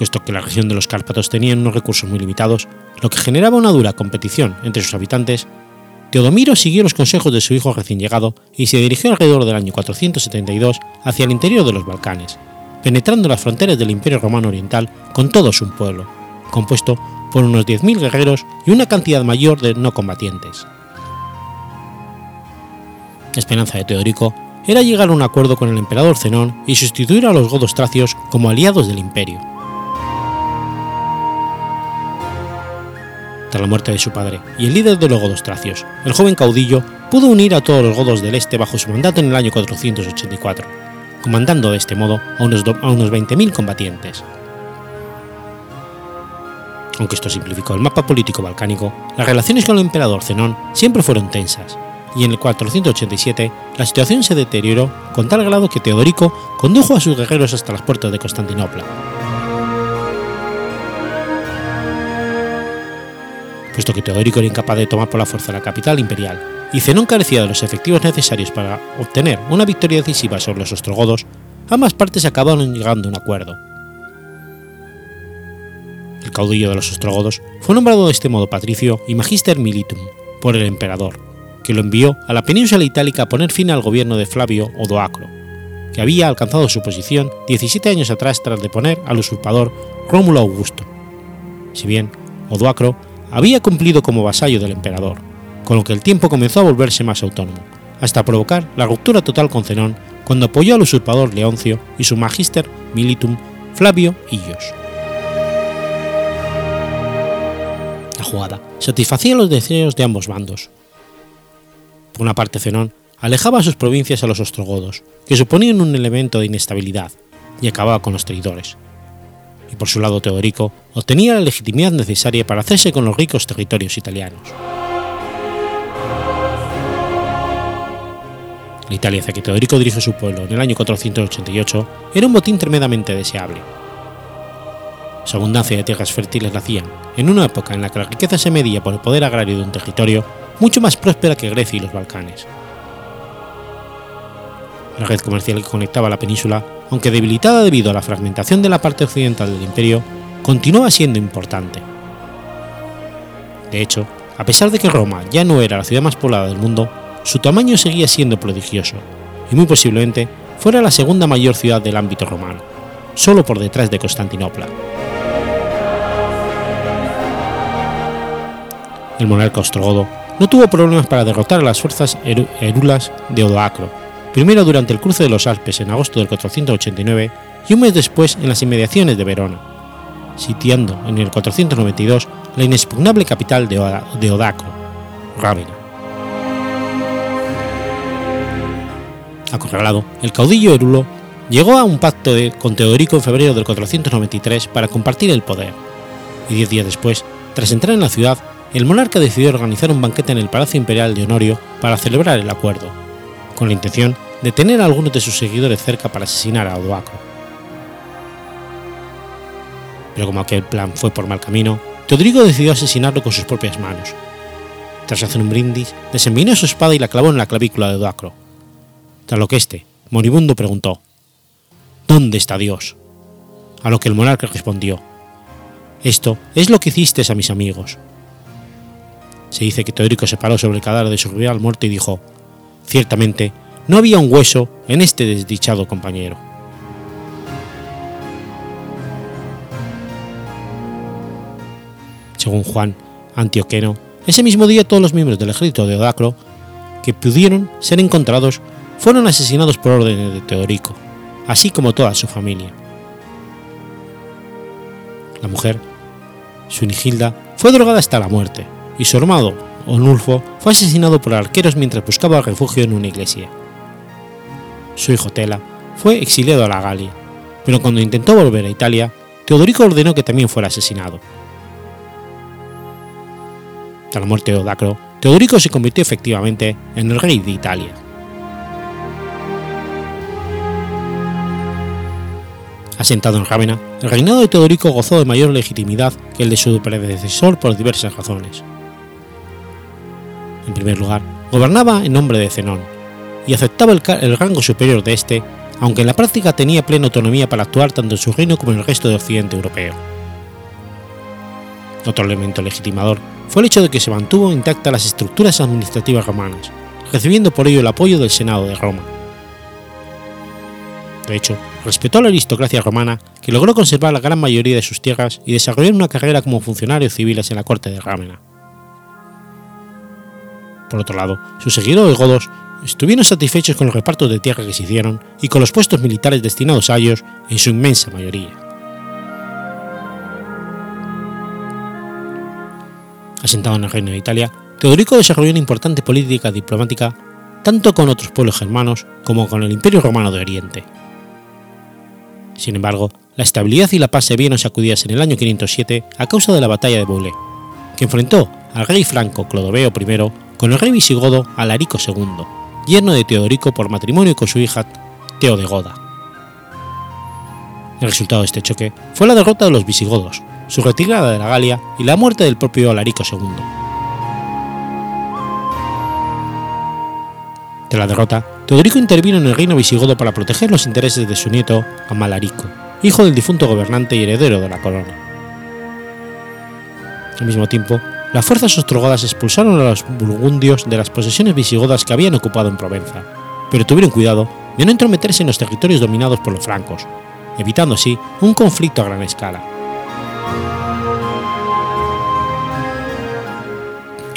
Puesto que la región de los Cárpatos tenía unos recursos muy limitados, lo que generaba una dura competición entre sus habitantes, Teodomiro siguió los consejos de su hijo recién llegado y se dirigió alrededor del año 472 hacia el interior de los Balcanes, penetrando las fronteras del Imperio Romano Oriental con todo su pueblo, compuesto por unos 10.000 guerreros y una cantidad mayor de no combatientes. La esperanza de Teodorico era llegar a un acuerdo con el emperador Zenón y sustituir a los godos tracios como aliados del imperio. Tras la muerte de su padre y el líder de los godos tracios, el joven caudillo pudo unir a todos los godos del este bajo su mandato en el año 484, comandando de este modo a unos, a unos 20.000 combatientes. Aunque esto simplificó el mapa político balcánico, las relaciones con el emperador Zenón siempre fueron tensas, y en el 487 la situación se deterioró con tal grado que Teodorico condujo a sus guerreros hasta las puertas de Constantinopla. Puesto que Teodorico era incapaz de tomar por la fuerza la capital imperial y Zenón carecía de los efectivos necesarios para obtener una victoria decisiva sobre los ostrogodos, ambas partes acabaron llegando a un acuerdo. El caudillo de los ostrogodos fue nombrado de este modo patricio y magister militum por el emperador, que lo envió a la península itálica a poner fin al gobierno de Flavio Odoacro, que había alcanzado su posición 17 años atrás tras deponer al usurpador Rómulo Augusto. Si bien Odoacro había cumplido como vasallo del emperador, con lo que el tiempo comenzó a volverse más autónomo, hasta provocar la ruptura total con Zenón cuando apoyó al usurpador Leoncio y su magister militum Flavio Illos. La jugada satisfacía los deseos de ambos bandos. Por una parte, Zenón alejaba sus provincias a los ostrogodos, que suponían un elemento de inestabilidad, y acababa con los traidores. Y por su lado, Teodorico obtenía la legitimidad necesaria para hacerse con los ricos territorios italianos. La Italia hacia que Teodorico dirige su pueblo en el año 488 era un botín tremendamente deseable. Su abundancia de tierras fértiles la hacían, en una época en la que la riqueza se medía por el poder agrario de un territorio, mucho más próspera que Grecia y los Balcanes. La red comercial que conectaba la península, aunque debilitada debido a la fragmentación de la parte occidental del imperio, continuaba siendo importante. De hecho, a pesar de que Roma ya no era la ciudad más poblada del mundo, su tamaño seguía siendo prodigioso, y muy posiblemente fuera la segunda mayor ciudad del ámbito romano, solo por detrás de Constantinopla. El monarca ostrogodo no tuvo problemas para derrotar a las fuerzas erulas de Odoacro, primero durante el cruce de los Alpes en agosto del 489 y un mes después en las inmediaciones de Verona, sitiando en el 492 la inexpugnable capital de, Odacro, Rávena. Acorralado, el caudillo Erulo llegó a un pacto con Teodorico en febrero del 493 para compartir el poder, y diez días después, tras entrar en la ciudad, el monarca decidió organizar un banquete en el Palacio Imperial de Honorio para celebrar el acuerdo, con la intención de tener a algunos de sus seguidores cerca para asesinar a Odoacro. Pero como aquel plan fue por mal camino, Teodorico decidió asesinarlo con sus propias manos. Tras hacer un brindis, desenvainó su espada y la clavó en la clavícula de Odoacro. Tras lo que éste, moribundo, preguntó: ¿Dónde está Dios? A lo que el monarca respondió: Esto es lo que hiciste a mis amigos. Se dice que Teodorico se paró sobre el cadáver de su rival muerto y dijo: Ciertamente, no había un hueso en este desdichado compañero. Según Juan Antioqueno, ese mismo día todos los miembros del ejército de Odacro que pudieron ser encontrados fueron asesinados por orden de Teodorico, así como toda su familia. La mujer, Sunigilda, fue drogada hasta la muerte, y su hermano, Onulfo, fue asesinado por arqueros mientras buscaba refugio en una iglesia. Su hijo Tela fue exiliado a la Galia, pero cuando intentó volver a Italia, Teodorico ordenó que también fuera asesinado. Tras la muerte de Odacro, Teodorico se convirtió efectivamente en el rey de Italia. Asentado en Rávena, el reinado de Teodorico gozó de mayor legitimidad que el de su predecesor por diversas razones. En primer lugar, gobernaba en nombre de Zenón, y aceptaba el, rango superior de éste, aunque en la práctica tenía plena autonomía para actuar tanto en su reino como en el resto del occidente europeo. Otro elemento legitimador fue el hecho de que se mantuvo intactas las estructuras administrativas romanas, recibiendo por ello el apoyo del Senado de Roma. De hecho, respetó a la aristocracia romana, que logró conservar la gran mayoría de sus tierras y desarrollar una carrera como funcionarios civiles en la corte de Rámena. Por otro lado, sus seguidores godos estuvieron satisfechos con los repartos de tierra que se hicieron y con los puestos militares destinados a ellos en su inmensa mayoría. Asentado en el Reino de Italia, Teodorico desarrolló una importante política diplomática tanto con otros pueblos germanos como con el Imperio Romano de Oriente. Sin embargo, la estabilidad y la paz se vieron sacudidas en el año 507 a causa de la batalla de Boulé, que enfrentó al rey franco Clodoveo I con el rey visigodo Alarico II, yerno de Teodorico por matrimonio con su hija Teodegoda. El resultado de este choque fue la derrota de los visigodos, su retirada de la Galia y la muerte del propio Alarico II. Tras la derrota, Teodorico intervino en el reino visigodo para proteger los intereses de su nieto Amalarico, hijo del difunto gobernante y heredero de la corona. Al mismo tiempo, las fuerzas ostrogodas expulsaron a los burgundios de las posesiones visigodas que habían ocupado en Provenza, pero tuvieron cuidado de no entrometerse en los territorios dominados por los francos, evitando así un conflicto a gran escala.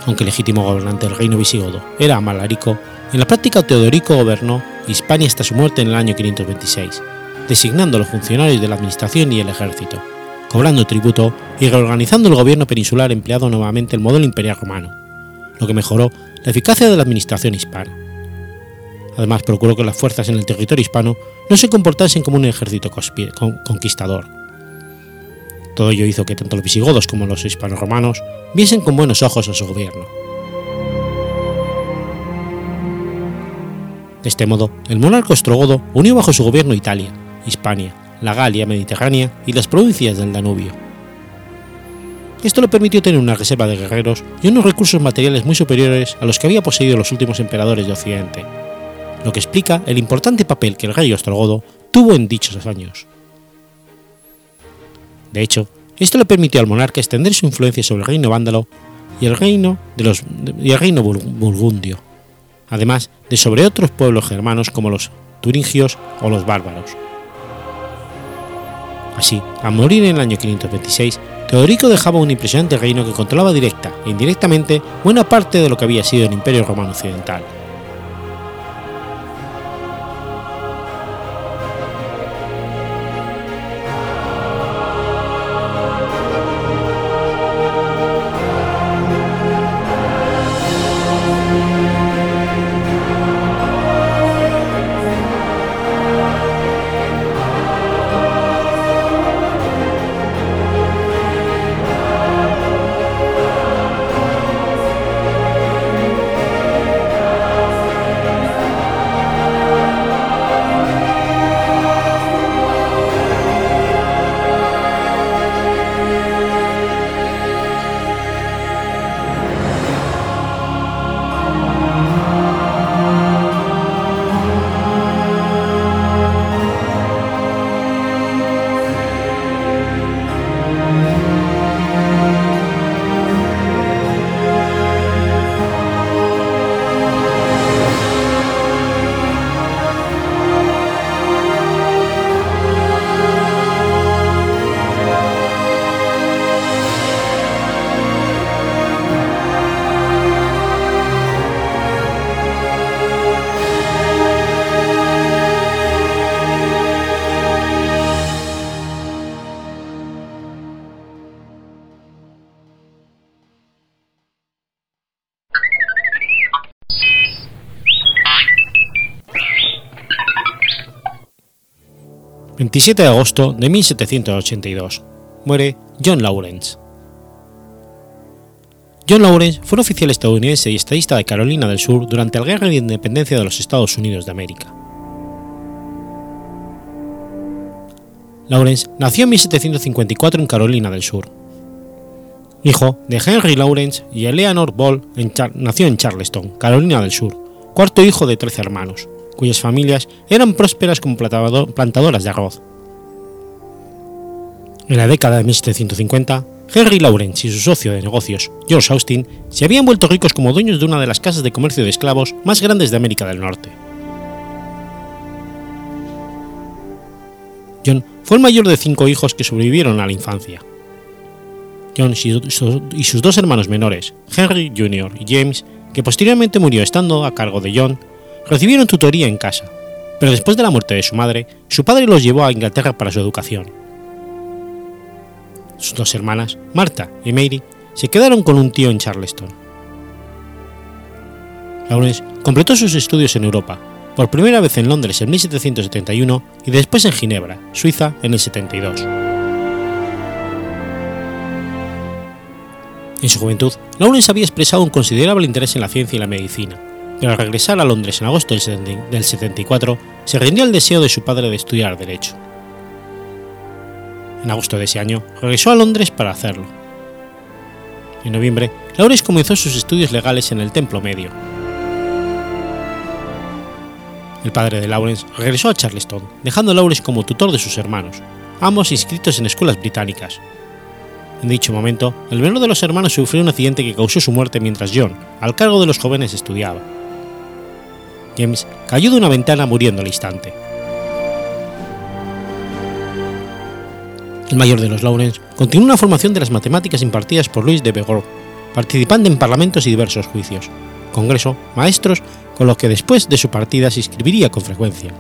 Aunque el legítimo gobernante del reino visigodo era Amalarico, en la práctica Teodorico gobernó Hispania hasta su muerte en el año 526, designando a los funcionarios de la administración y el ejército, cobrando tributo y reorganizando el gobierno peninsular empleado nuevamente el modelo imperial romano, lo que mejoró la eficacia de la administración hispana. Además, procuró que las fuerzas en el territorio hispano no se comportasen como un ejército conquistador. Todo ello hizo que tanto los visigodos como los hispano-romanos viesen con buenos ojos a su gobierno. De este modo, el monarca ostrogodo unió bajo su gobierno Italia, Hispania, la Galia mediterránea y las provincias del Danubio. Esto le permitió tener una reserva de guerreros y unos recursos materiales muy superiores a los que había poseído los últimos emperadores de Occidente, lo que explica el importante papel que el rey ostrogodo tuvo en dichos años. De hecho, esto le permitió al monarca extender su influencia sobre el reino vándalo y el reino, de los, y el reino burgundio, además de sobre otros pueblos germanos como los turingios o los bárbaros. Así, al morir en el año 526, Teodorico dejaba un impresionante reino que controlaba directa e indirectamente buena parte de lo que había sido el Imperio Romano Occidental. 27 de agosto de 1782. Muere John Lawrence. John Lawrence fue un oficial estadounidense y estadista de Carolina del Sur durante la Guerra de Independencia de los Estados Unidos de América. Lawrence nació en 1754 en Carolina del Sur. Hijo de Henry Lawrence y Eleanor Ball, nació en Charleston, Carolina del Sur, cuarto hijo de 13 hermanos, cuyas familias eran prósperas como plantadoras de arroz. En la década de 1750, Henry Lawrence y su socio de negocios, George Austin, se habían vuelto ricos como dueños de una de las casas de comercio de esclavos más grandes de América del Norte. John fue el mayor de cinco hijos que sobrevivieron a la infancia. John y sus dos hermanos menores, Henry Jr. y James, que posteriormente murió estando a cargo de John, recibieron tutoría en casa, pero después de la muerte de su madre, su padre los llevó a Inglaterra para su educación sus dos hermanas, Marta y Mary, se quedaron con un tío en Charleston. Lawrence completó sus estudios en Europa, por primera vez en Londres en 1771 y después en Ginebra, Suiza, en el 72. En su juventud, Lawrence había expresado un considerable interés en la ciencia y la medicina, pero al regresar a Londres en agosto del 74, se rindió al deseo de su padre de estudiar Derecho en agosto de ese año, regresó a Londres para hacerlo. En noviembre, Lawrence comenzó sus estudios legales en el Templo Medio. El padre de Lawrence regresó a Charleston, dejando a Lawrence como tutor de sus hermanos, ambos inscritos en escuelas británicas. En dicho momento, el menor de los hermanos sufrió un accidente que causó su muerte mientras John, al cargo de los jóvenes, estudiaba. James cayó de una ventana muriendo al instante. el mayor de los Lawrence, continuó una formación de las matemáticas impartidas por Louis de Begor, participando en parlamentos y diversos juicios, congreso, maestros, con los que después de su partida se inscribiría con frecuencia.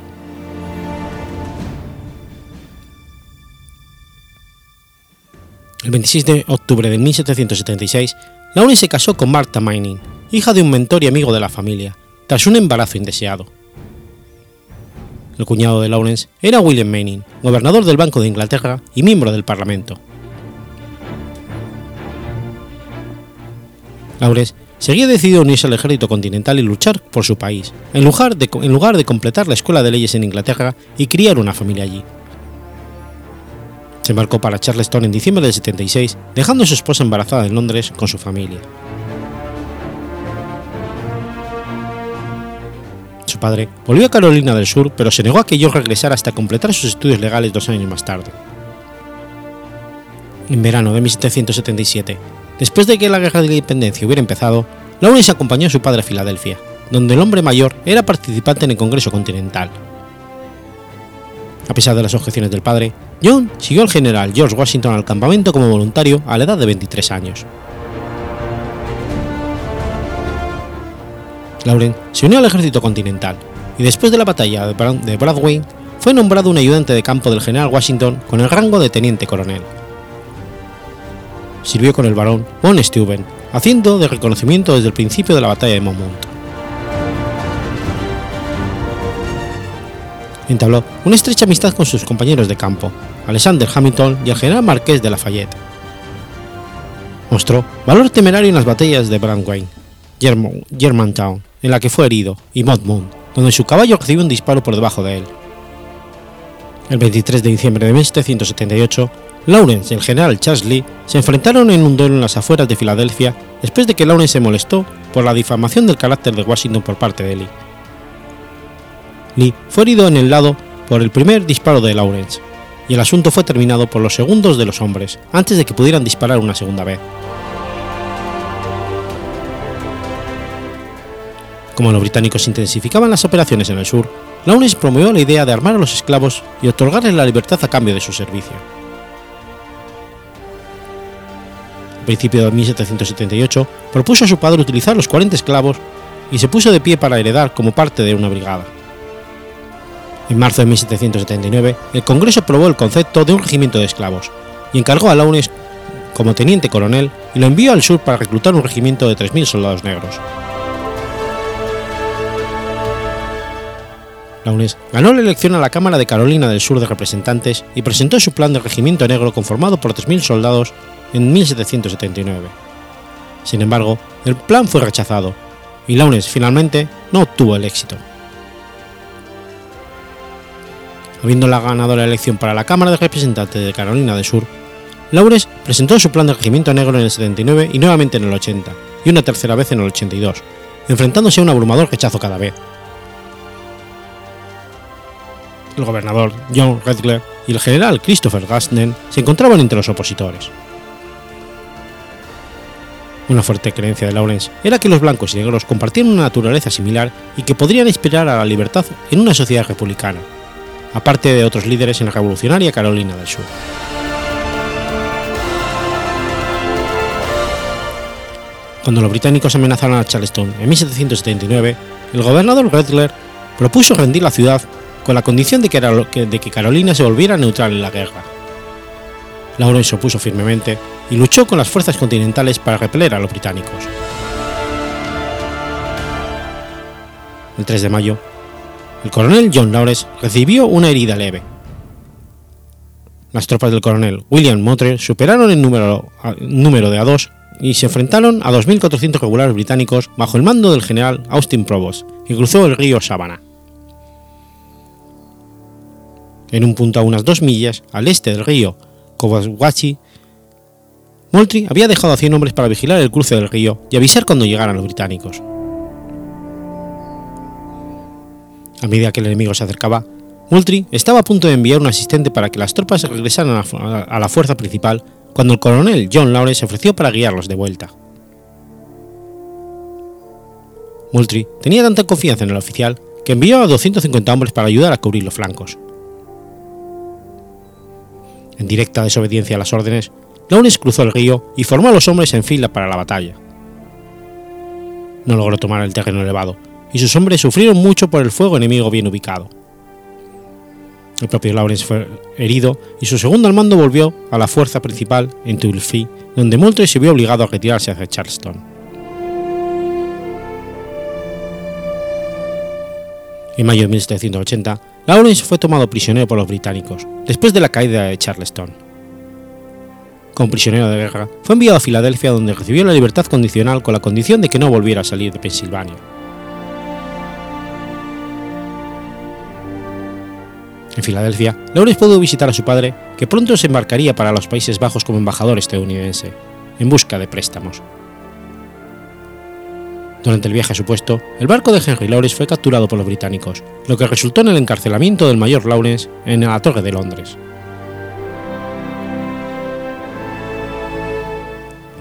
El 26 de octubre de 1776, Lawrence se casó con Martha Mining, hija de un mentor y amigo de la familia, tras un embarazo indeseado. El cuñado de Lawrence era William Manning, gobernador del Banco de Inglaterra y miembro del Parlamento. Lawrence seguía decidido a unirse al ejército continental y luchar por su país, en lugar, de, en lugar de completar la escuela de leyes en Inglaterra y criar una familia allí. Se embarcó para Charleston en diciembre del 76, dejando a su esposa embarazada en Londres con su familia. Padre volvió a Carolina del Sur, pero se negó a que yo regresara hasta completar sus estudios legales dos años más tarde. En verano de 1777, después de que la Guerra de la Independencia hubiera empezado, Lawrence acompañó a su padre a Filadelfia, donde el hombre mayor era participante en el Congreso Continental. A pesar de las objeciones del padre, John siguió al general George Washington al campamento como voluntario a la edad de 23 años. Lauren se unió al ejército continental y después de la batalla de Broadway fue nombrado un ayudante de campo del general Washington con el rango de teniente coronel. Sirvió con el barón von Steuben, haciendo de reconocimiento desde el principio de la batalla de Monmouth. Entabló una estrecha amistad con sus compañeros de campo, Alexander Hamilton y el general Marqués de Lafayette. Mostró valor temerario en las batallas de Brandywine, Germantown en la que fue herido, y Monmouth, donde su caballo recibió un disparo por debajo de él. El 23 de diciembre de 1778, Lawrence y el general Charles Lee se enfrentaron en un duelo en las afueras de Filadelfia después de que Lawrence se molestó por la difamación del carácter de Washington por parte de Lee. Lee fue herido en el lado por el primer disparo de Lawrence, y el asunto fue terminado por los segundos de los hombres, antes de que pudieran disparar una segunda vez. Como los británicos intensificaban las operaciones en el sur, Lawrence promovió la idea de armar a los esclavos y otorgarles la libertad a cambio de su servicio. A principios de 1778 propuso a su padre utilizar los 40 esclavos y se puso de pie para heredar como parte de una brigada. En marzo de 1779, el Congreso aprobó el concepto de un regimiento de esclavos y encargó a Lawrence como teniente coronel y lo envió al sur para reclutar un regimiento de 3.000 soldados negros. Lawrence ganó la elección a la Cámara de Carolina del Sur de Representantes y presentó su plan de regimiento negro conformado por 3.000 soldados en 1779. Sin embargo, el plan fue rechazado y Lawrence finalmente no obtuvo el éxito. Habiéndola ganado la elección para la Cámara de Representantes de Carolina del Sur, Lawrence presentó su plan de regimiento negro en el 79 y nuevamente en el 80, y una tercera vez en el 82, enfrentándose a un abrumador rechazo cada vez. El gobernador John Redler y el general Christopher Gasten se encontraban entre los opositores. Una fuerte creencia de Lawrence era que los blancos y negros compartían una naturaleza similar y que podrían inspirar a la libertad en una sociedad republicana, aparte de otros líderes en la revolucionaria Carolina del Sur. Cuando los británicos amenazaron a Charleston en 1779, el gobernador Redler propuso rendir la ciudad con la condición de que, Carolina se volviera neutral en la guerra. Lawrence se opuso firmemente y luchó con las fuerzas continentales para repeler a los británicos. El 3 de mayo, el coronel John Lawrence recibió una herida leve. Las tropas del coronel William Motre superaron el número, de A2 y se enfrentaron a 2.400 regulares británicos bajo el mando del general Austin Provost, que cruzó el río Savannah. En un punto a unas dos millas al este del río Kowaswachi, Moultrie había dejado a 100 hombres para vigilar el cruce del río y avisar cuando llegaran los británicos. A medida que el enemigo se acercaba, Moultrie estaba a punto de enviar un asistente para que las tropas regresaran a la fuerza principal cuando el coronel John Lawrence se ofreció para guiarlos de vuelta. Moultrie tenía tanta confianza en el oficial que envió a 250 hombres para ayudar a cubrir los flancos. En directa desobediencia a las órdenes, Lawrence cruzó el río y formó a los hombres en fila para la batalla. No logró tomar el terreno elevado, y sus hombres sufrieron mucho por el fuego enemigo bien ubicado. El propio Lawrence fue herido y su segundo al mando volvió a la fuerza principal en Tulfi, donde Moultrie se vio obligado a retirarse hacia Charleston. En mayo de 1780, Lawrence fue tomado prisionero por los británicos, después de la caída de Charleston. Como prisionero de guerra, fue enviado a Filadelfia donde recibió la libertad condicional con la condición de que no volviera a salir de Pensilvania. En Filadelfia, Lawrence pudo visitar a su padre, que pronto se embarcaría para los Países Bajos como embajador estadounidense, en busca de préstamos. Durante el viaje a su puesto, el barco de Henry Lawrence fue capturado por los británicos, lo que resultó en el encarcelamiento del mayor Lawrence en la Torre de Londres.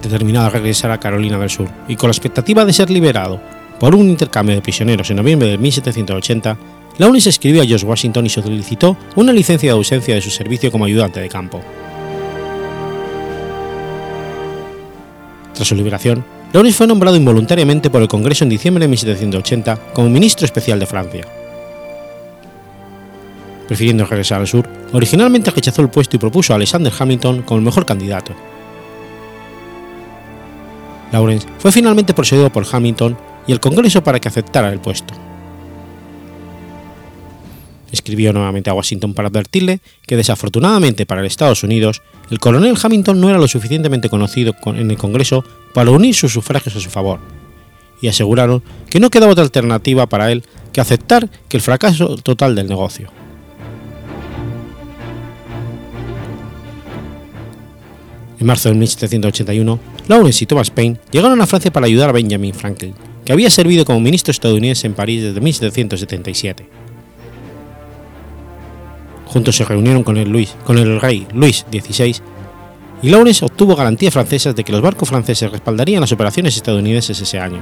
Determinado a regresar a Carolina del Sur y con la expectativa de ser liberado por un intercambio de prisioneros en noviembre de 1780, Lawrence escribió a George Washington y solicitó una licencia de ausencia de su servicio como ayudante de campo. Tras su liberación, Lawrence fue nombrado involuntariamente por el Congreso en diciembre de 1780 como ministro especial de Francia. Prefiriendo regresar al sur, originalmente rechazó el puesto y propuso a Alexander Hamilton como el mejor candidato. Lawrence fue finalmente procedido por Hamilton y el Congreso para que aceptara el puesto escribió nuevamente a Washington para advertirle que desafortunadamente para Estados Unidos, el coronel Hamilton no era lo suficientemente conocido en el Congreso para unir sus sufragios a su favor, y aseguraron que no quedaba otra alternativa para él que aceptar que el fracaso total del negocio. En marzo de 1781, Lawrence y Thomas Paine llegaron a Francia para ayudar a Benjamin Franklin, que había servido como ministro estadounidense en París desde 1777 Juntos se reunieron con el, Luis, con el rey Luis XVI y Lawrence obtuvo garantías francesas de que los barcos franceses respaldarían las operaciones estadounidenses ese año.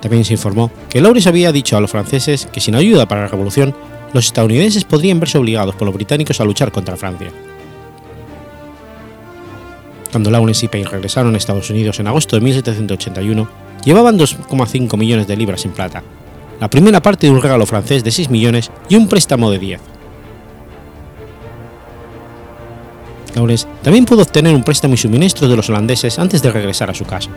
También se informó que Lawrence había dicho a los franceses que sin ayuda para la revolución, los estadounidenses podrían verse obligados por los británicos a luchar contra Francia. Cuando Lawrence y Payne regresaron a Estados Unidos en agosto de 1781, llevaban 2,5 millones de libras en plata, la primera parte de un regalo francés de 6 millones y un préstamo de 10. Lawrence también pudo obtener un préstamo y suministros de los holandeses antes de regresar a su casa.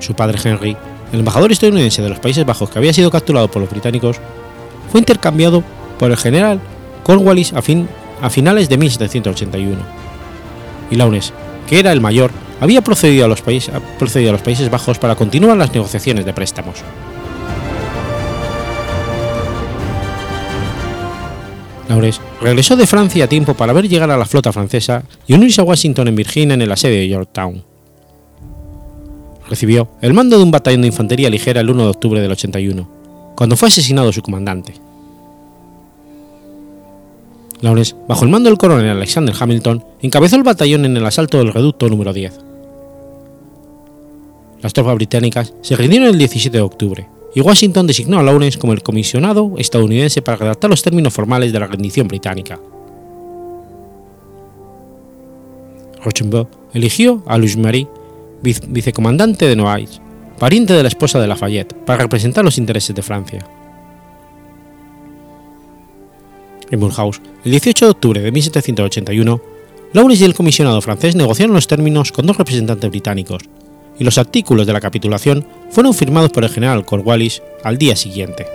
Su padre Henry el embajador estadounidense de los Países Bajos que había sido capturado por los británicos, fue intercambiado por el general Cornwallis a, fin, a finales de 1781. Y Lawrence, que era el mayor, había procedido a, los países, procedido a los Países Bajos para continuar las negociaciones de préstamos. Lawrence regresó de Francia a tiempo para ver llegar a la flota francesa y unirse a Washington en Virginia en el asedio de Yorktown. Recibió el mando de un batallón de infantería ligera el 1 de octubre del 81, cuando fue asesinado su comandante. Lawrence, bajo el mando del coronel Alexander Hamilton, encabezó el batallón en el asalto del reducto número 10. Las tropas británicas se rindieron el 17 de octubre, y Washington designó a Lawrence como el comisionado estadounidense para redactar los términos formales de la rendición británica. Rochambeau eligió a Louis Marie, vicecomandante de Noailles, pariente de la esposa de Lafayette, para representar los intereses de Francia. En Mulhouse, el 18 de octubre de 1781, Lawrence y el comisionado francés negociaron los términos con dos representantes británicos, y los artículos de la capitulación fueron firmados por el general Cornwallis al día siguiente.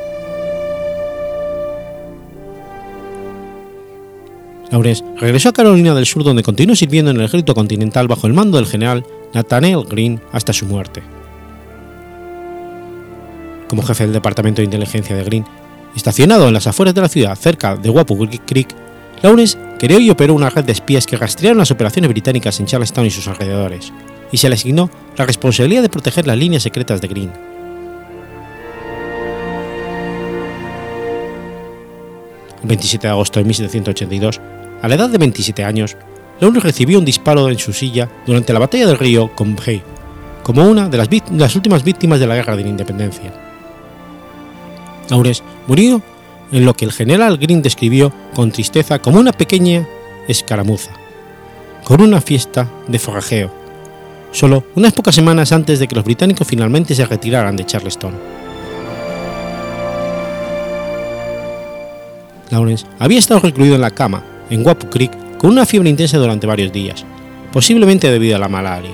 Lawrence regresó a Carolina del Sur donde continuó sirviendo en el ejército continental bajo el mando del general Nathaniel Greene hasta su muerte. Como jefe del Departamento de Inteligencia de Greene, estacionado en las afueras de la ciudad cerca de Wappo Creek, Lawrence creó y operó una red de espías que rastrearon las operaciones británicas en Charlestown y sus alrededores, y se le asignó la responsabilidad de proteger las líneas secretas de Greene. El 27 de agosto de 1782, a la edad de 27 años, Lawrence recibió un disparo en su silla durante la batalla del río Combray, como una de las, las, últimas víctimas de la Guerra de la Independencia. Lawrence murió en lo que el general Greene describió con tristeza como una pequeña escaramuza, con una fiesta de forrajeo, solo unas pocas semanas antes de que los británicos finalmente se retiraran de Charleston. Lawrence había estado recluido en la cama, en Wappo Creek, con una fiebre intensa durante varios días, posiblemente debido a la malaria.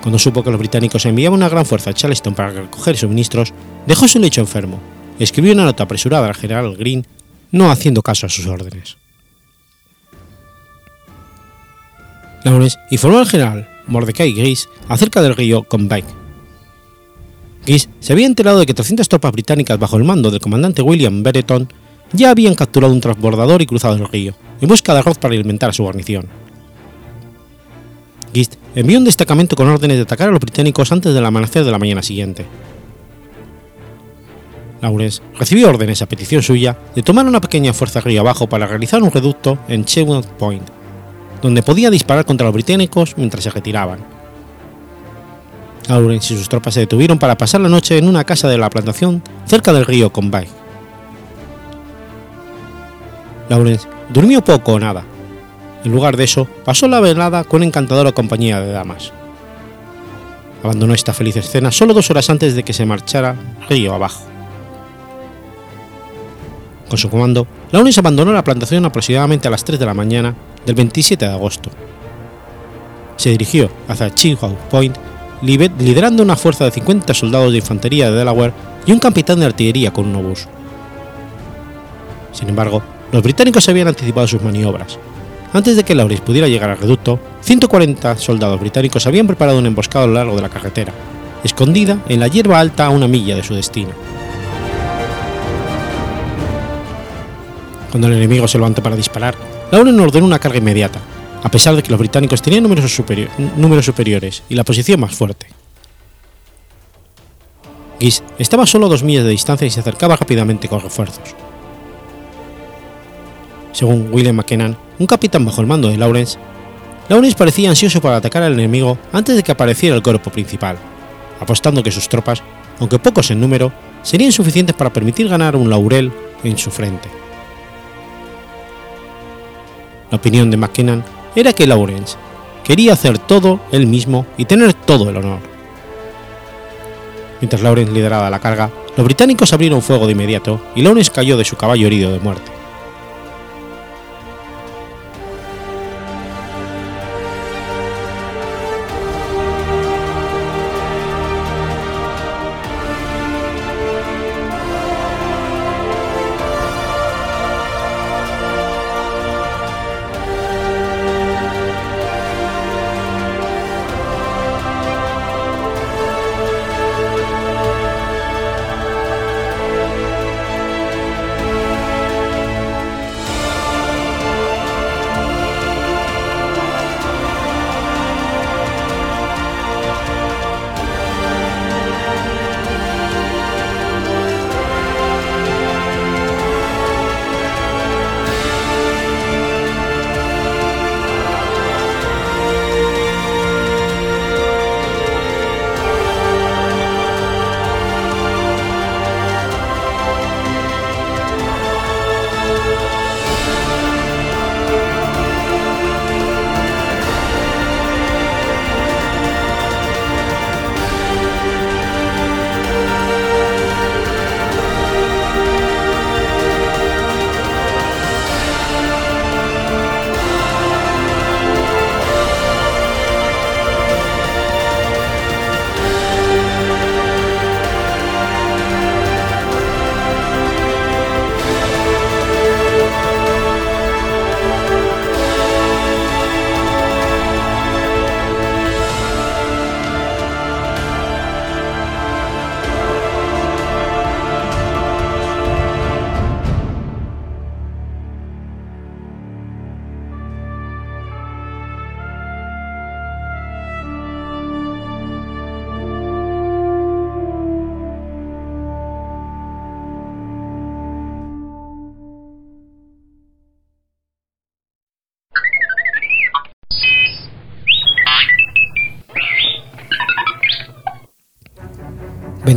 Cuando supo que los británicos enviaban una gran fuerza a Charleston para recoger suministros, dejó su lecho enfermo y escribió una nota apresurada al general Greene, no haciendo caso a sus órdenes. Lawrence informó al general Mordecai Gris acerca del río Combine. Gris se había enterado de que 300 tropas británicas bajo el mando del comandante William Brereton ya habían capturado un transbordador y cruzado el río, en busca de arroz para alimentar a su guarnición. Gist envió un destacamento con órdenes de atacar a los británicos antes del amanecer de la mañana siguiente. Lawrence recibió órdenes a petición suya de tomar una pequeña fuerza río abajo para realizar un reducto en Chewing Point, donde podía disparar contra los británicos mientras se retiraban. Lawrence y sus tropas se detuvieron para pasar la noche en una casa de la plantación cerca del río Combay. Lawrence durmió poco o nada. En lugar de eso, pasó la velada con encantadora compañía de damas. Abandonó esta feliz escena solo dos horas antes de que se marchara río abajo. Con su comando, Lawrence abandonó la plantación aproximadamente a las 3 de la mañana del 27 de agosto. Se dirigió hacia Chinghow Point, liderando una fuerza de 50 soldados de infantería de Delaware y un capitán de artillería con un obús. Sin embargo, los británicos habían anticipado sus maniobras. Antes de que Lawrence pudiera llegar al reducto, 140 soldados británicos habían preparado un emboscado a lo largo de la carretera, escondida en la hierba alta a una milla de su destino. Cuando el enemigo se levantó para disparar, Lawrence ordenó una carga inmediata, a pesar de que los británicos tenían números superiores y la posición más fuerte. Guise estaba solo a dos millas de distancia y se acercaba rápidamente con refuerzos. Según William McKennan, un capitán bajo el mando de Lawrence, Lawrence parecía ansioso para atacar al enemigo antes de que apareciera el cuerpo principal, apostando que sus tropas, aunque pocos en número, serían suficientes para permitir ganar un laurel en su frente. La opinión de McKennan era que Lawrence quería hacer todo él mismo y tener todo el honor. Mientras Lawrence lideraba la carga, los británicos abrieron fuego de inmediato y Lawrence cayó de su caballo herido de muerte.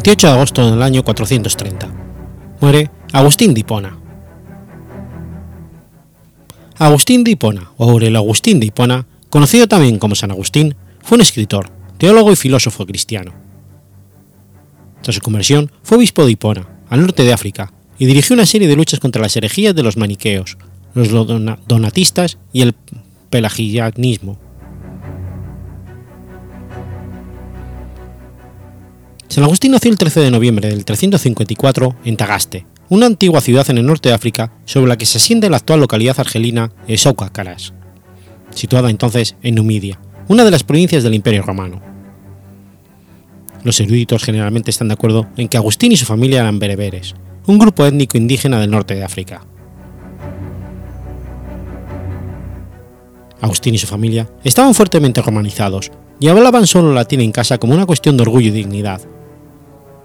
28 de agosto del año 430. Muere Agustín de Hipona. Agustín de Hipona, o Aurelio Agustín de Hipona, conocido también como San Agustín, fue un escritor, teólogo y filósofo cristiano. Tras su conversión, fue obispo de Hipona, al norte de África, y dirigió una serie de luchas contra las herejías de los maniqueos, los donatistas y el pelagianismo. San Agustín nació el 13 de noviembre del 354 en Tagaste, una antigua ciudad en el norte de África sobre la que se asienta la actual localidad argelina Esouca Caras, situada entonces en Numidia, una de las provincias del Imperio Romano. Los eruditos generalmente están de acuerdo en que Agustín y su familia eran bereberes, un grupo étnico indígena del norte de África. Agustín y su familia estaban fuertemente romanizados y hablaban solo latín en casa como una cuestión de orgullo y dignidad.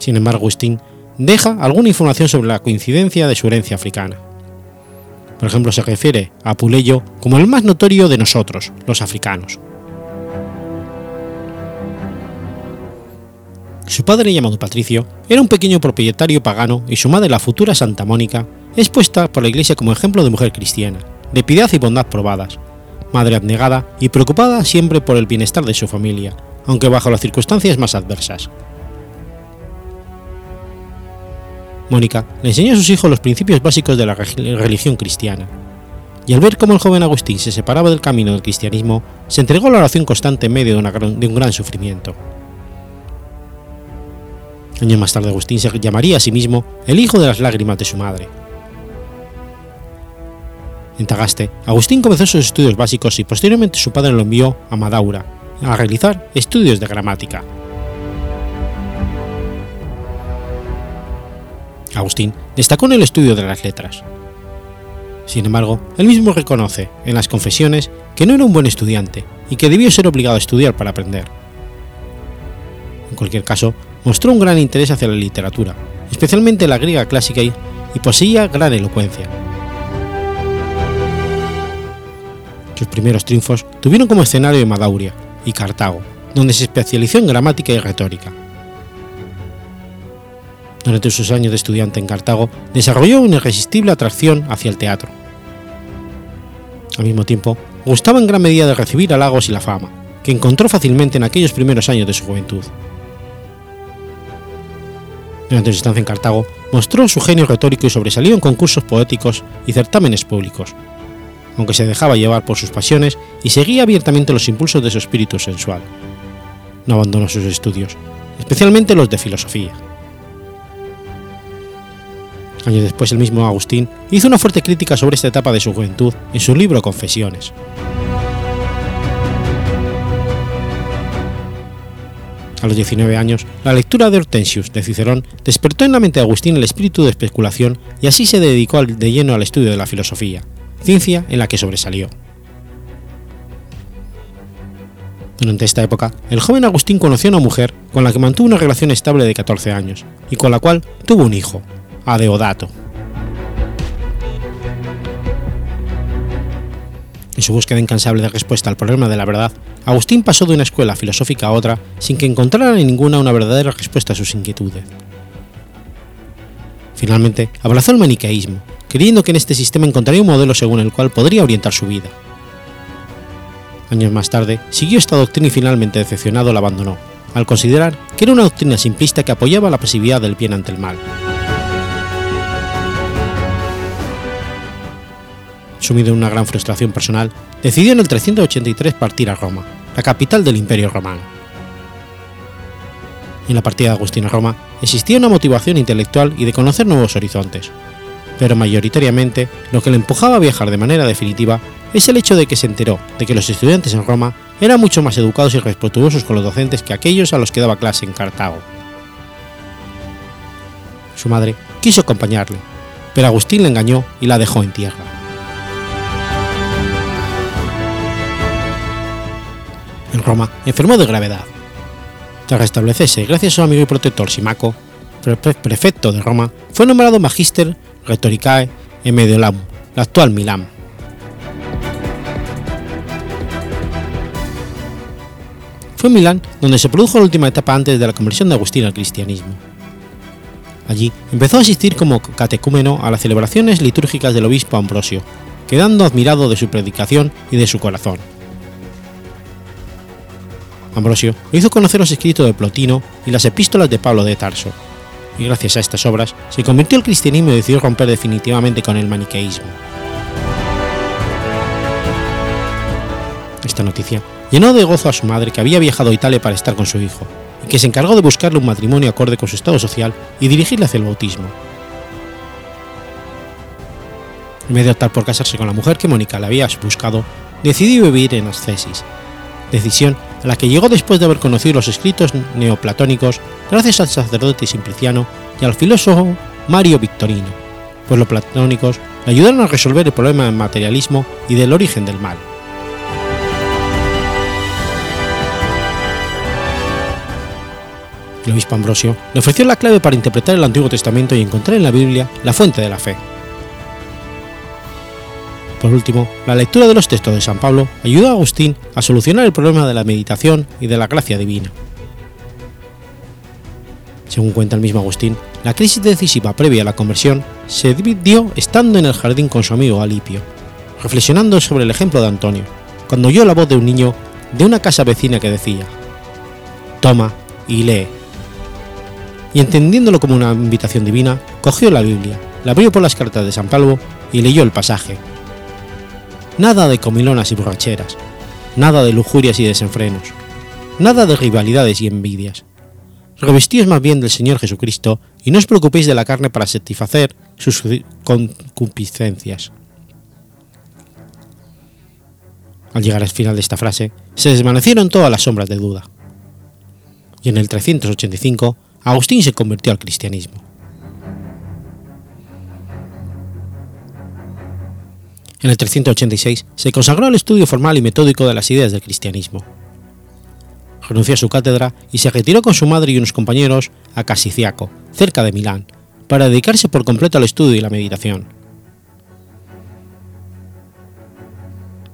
Sin embargo, Agustín deja alguna información sobre la coincidencia de su herencia africana. Por ejemplo, se refiere a Puleyo como el más notorio de nosotros, los africanos. Su padre, llamado Patricio, era un pequeño propietario pagano y su madre, la futura Santa Mónica, es puesta por la Iglesia como ejemplo de mujer cristiana, de piedad y bondad probadas, madre abnegada y preocupada siempre por el bienestar de su familia, aunque bajo las circunstancias más adversas. Mónica le enseñó a sus hijos los principios básicos de la religión cristiana, y al ver cómo el joven Agustín se separaba del camino del cristianismo, se entregó a la oración constante en medio de, un gran sufrimiento. Años más tarde Agustín se llamaría a sí mismo el hijo de las lágrimas de su madre. En Tagaste, Agustín comenzó sus estudios básicos y posteriormente su padre lo envió a Madaura a realizar estudios de gramática. Agustín destacó en el estudio de las letras. Sin embargo, él mismo reconoce en las confesiones que no era un buen estudiante y que debió ser obligado a estudiar para aprender. En cualquier caso, mostró un gran interés hacia la literatura, especialmente la griega clásica y, poseía gran elocuencia. Sus primeros triunfos tuvieron como escenario Madauria y Cartago, donde se especializó en gramática y retórica. Durante sus años de estudiante en Cartago, desarrolló una irresistible atracción hacia el teatro. Al mismo tiempo, gustaba en gran medida de recibir halagos y la fama, que encontró fácilmente en aquellos primeros años de su juventud. Durante su estancia en Cartago, mostró su genio retórico y sobresalió en concursos poéticos y certámenes públicos, aunque se dejaba llevar por sus pasiones y seguía abiertamente los impulsos de su espíritu sensual. No abandonó sus estudios, especialmente los de filosofía. Años después el mismo Agustín hizo una fuerte crítica sobre esta etapa de su juventud en su libro Confesiones. A los 19 años, la lectura de Hortensius de Cicerón despertó en la mente de Agustín el espíritu de especulación y así se dedicó de lleno al estudio de la filosofía, ciencia en la que sobresalió. Durante esta época, el joven Agustín conoció a una mujer con la que mantuvo una relación estable de 14 años y con la cual tuvo un hijo, Adeodato. En su búsqueda incansable de respuesta al problema de la verdad, Agustín pasó de una escuela filosófica a otra sin que encontrara en ninguna una verdadera respuesta a sus inquietudes. Finalmente, abrazó el maniqueísmo, creyendo que en este sistema encontraría un modelo según el cual podría orientar su vida. Años más tarde, siguió esta doctrina y finalmente decepcionado la abandonó, al considerar que era una doctrina simplista que apoyaba la pasividad del bien ante el mal. Sumido en una gran frustración personal, decidió en el 383 partir a Roma, la capital del Imperio Romano. En la partida de Agustín a Roma existía una motivación intelectual y de conocer nuevos horizontes, pero mayoritariamente lo que le empujaba a viajar de manera definitiva es el hecho de que se enteró de que los estudiantes en Roma eran mucho más educados y respetuosos con los docentes que aquellos a los que daba clase en Cartago. Su madre quiso acompañarle, pero Agustín le engañó y la dejó en tierra. En Roma, enfermó de gravedad. Tras restablecerse gracias a su amigo y protector Simaco, prefecto de Roma, fue nombrado Magister Rhetoricae en Mediolanum, la actual Milán. Fue en Milán donde se produjo la última etapa antes de la conversión de Agustín al cristianismo. Allí empezó a asistir como catecúmeno a las celebraciones litúrgicas del obispo Ambrosio, quedando admirado de su predicación y de su corazón. Ambrosio lo hizo conocer los escritos de Plotino y las epístolas de Pablo de Tarso, y gracias a estas obras se convirtió al cristianismo y decidió romper definitivamente con el maniqueísmo. Esta noticia llenó de gozo a su madre que había viajado a Italia para estar con su hijo, y que se encargó de buscarle un matrimonio acorde con su estado social y dirigirle hacia el bautismo. En vez de optar por casarse con la mujer que Mónica le había buscado, decidió vivir en ascesis, decisión a la que llegó después de haber conocido los escritos neoplatónicos gracias al sacerdote Simpliciano y al filósofo Mario Victorino, pues los platónicos le ayudaron a resolver el problema del materialismo y del origen del mal. El obispo Ambrosio le ofreció la clave para interpretar el Antiguo Testamento y encontrar en la Biblia la fuente de la fe. Por último, la lectura de los textos de San Pablo ayudó a Agustín a solucionar el problema de la meditación y de la gracia divina. Según cuenta el mismo Agustín, la crisis decisiva previa a la conversión se dio estando en el jardín con su amigo Alipio, reflexionando sobre el ejemplo de Antonio, cuando oyó la voz de un niño de una casa vecina que decía, Toma y lee. Y entendiéndolo como una invitación divina, cogió la Biblia, la abrió por las cartas de San Pablo y leyó el pasaje. Nada de comilonas y borracheras, nada de lujurias y desenfrenos, nada de rivalidades y envidias. Revestíos más bien del Señor Jesucristo y no os preocupéis de la carne para satisfacer sus concupiscencias. Al llegar al final de esta frase, se desvanecieron todas las sombras de duda. Y en el 385, Agustín se convirtió al cristianismo. En el 386 se consagró al estudio formal y metódico de las ideas del cristianismo. Renunció a su cátedra y se retiró con su madre y unos compañeros a Casiciaco, cerca de Milán, para dedicarse por completo al estudio y la meditación.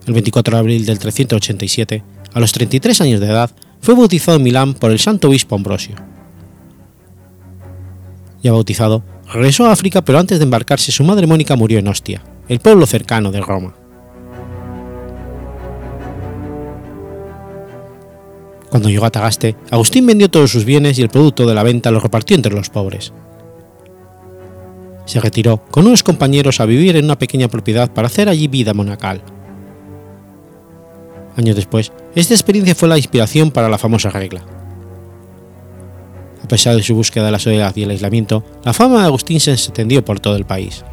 El 24 de abril del 387, a los 33 años de edad, fue bautizado en Milán por el santo obispo Ambrosio. Ya bautizado, regresó a África, pero antes de embarcarse su madre Mónica murió en Ostia, el pueblo cercano de Roma. Cuando llegó a Tagaste, Agustín vendió todos sus bienes y el producto de la venta lo repartió entre los pobres. Se retiró con unos compañeros a vivir en una pequeña propiedad para hacer allí vida monacal. Años después, esta experiencia fue la inspiración para la famosa regla. A pesar de su búsqueda de la soledad y el aislamiento, la fama de Agustín se extendió por todo el país.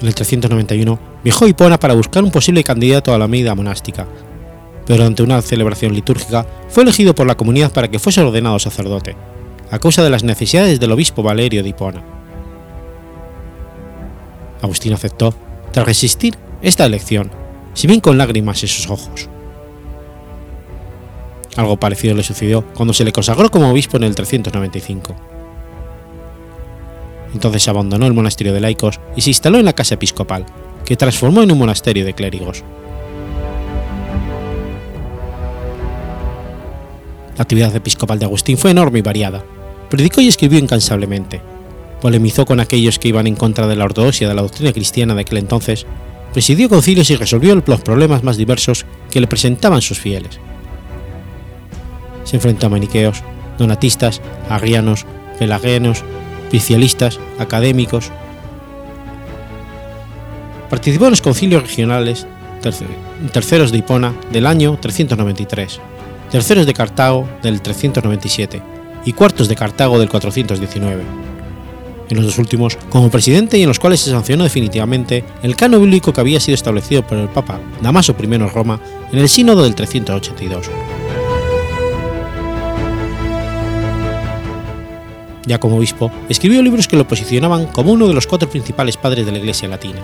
En el 391 viajó a Hipona para buscar un posible candidato a la medida monástica, pero ante una celebración litúrgica fue elegido por la comunidad para que fuese ordenado sacerdote, a causa de las necesidades del obispo Valerio de Hipona. Agustín aceptó, tras resistir esta elección, si bien con lágrimas en sus ojos. Algo parecido le sucedió cuando se le consagró como obispo en el 395. Entonces abandonó el monasterio de laicos y se instaló en la casa episcopal, que transformó en un monasterio de clérigos. La actividad episcopal de Agustín fue enorme y variada. Predicó y escribió incansablemente. Polemizó con aquellos que iban en contra de la ortodoxia de la doctrina cristiana de aquel entonces. Presidió concilios y resolvió los problemas más diversos que le presentaban sus fieles. Se enfrentó a maniqueos, donatistas, agrianos, pelagianos, oficialistas, académicos. Participó en los concilios regionales terceros de Hipona del año 393, terceros de Cartago del 397 y cuartos de Cartago del 419. En los dos últimos como presidente y en los cuales se sancionó definitivamente el cano bíblico que había sido establecido por el Papa Damaso I en Roma en el sínodo del 382. Ya como obispo, escribió libros que lo posicionaban como uno de los cuatro principales padres de la Iglesia latina.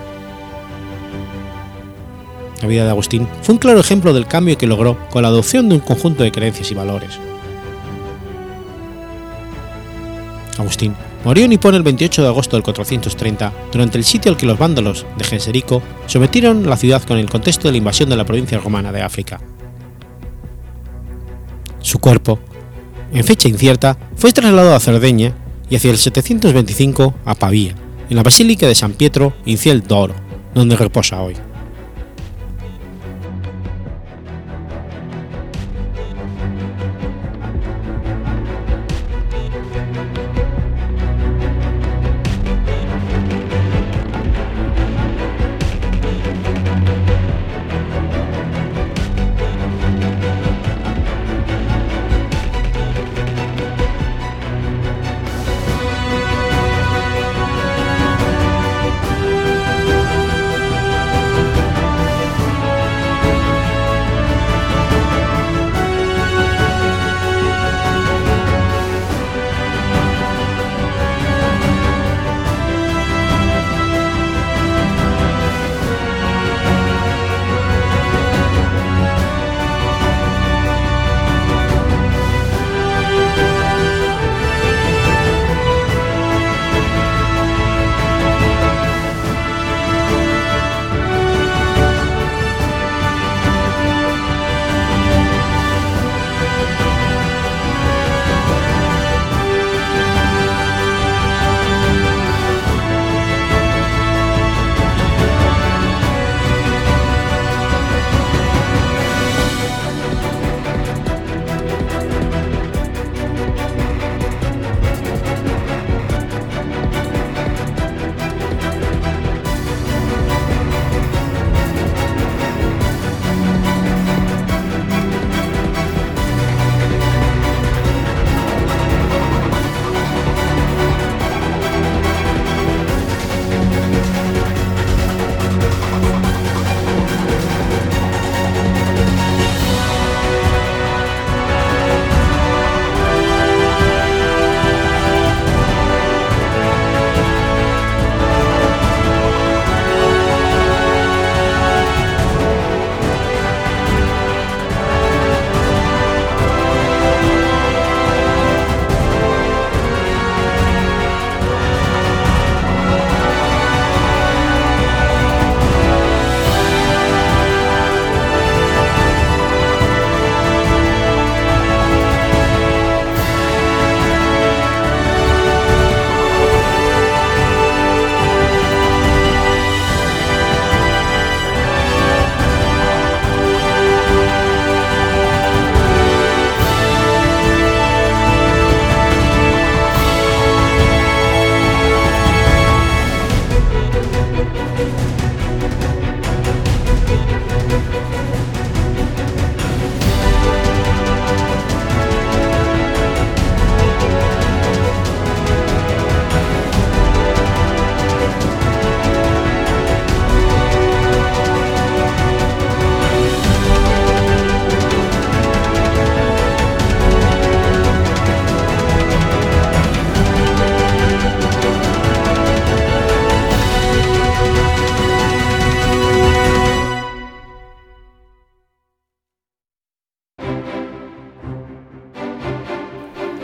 La vida de Agustín fue un claro ejemplo del cambio que logró con la adopción de un conjunto de creencias y valores. Agustín murió en Hipón el 28 de agosto del 430 durante el sitio al que los vándalos de Genserico sometieron la ciudad con el contexto de la invasión de la provincia romana de África. Su cuerpo en fecha incierta, fue trasladado a Cerdeña y hacia el 725 a Pavía, en la Basílica de San Pietro in Ciel d'Oro, donde reposa hoy.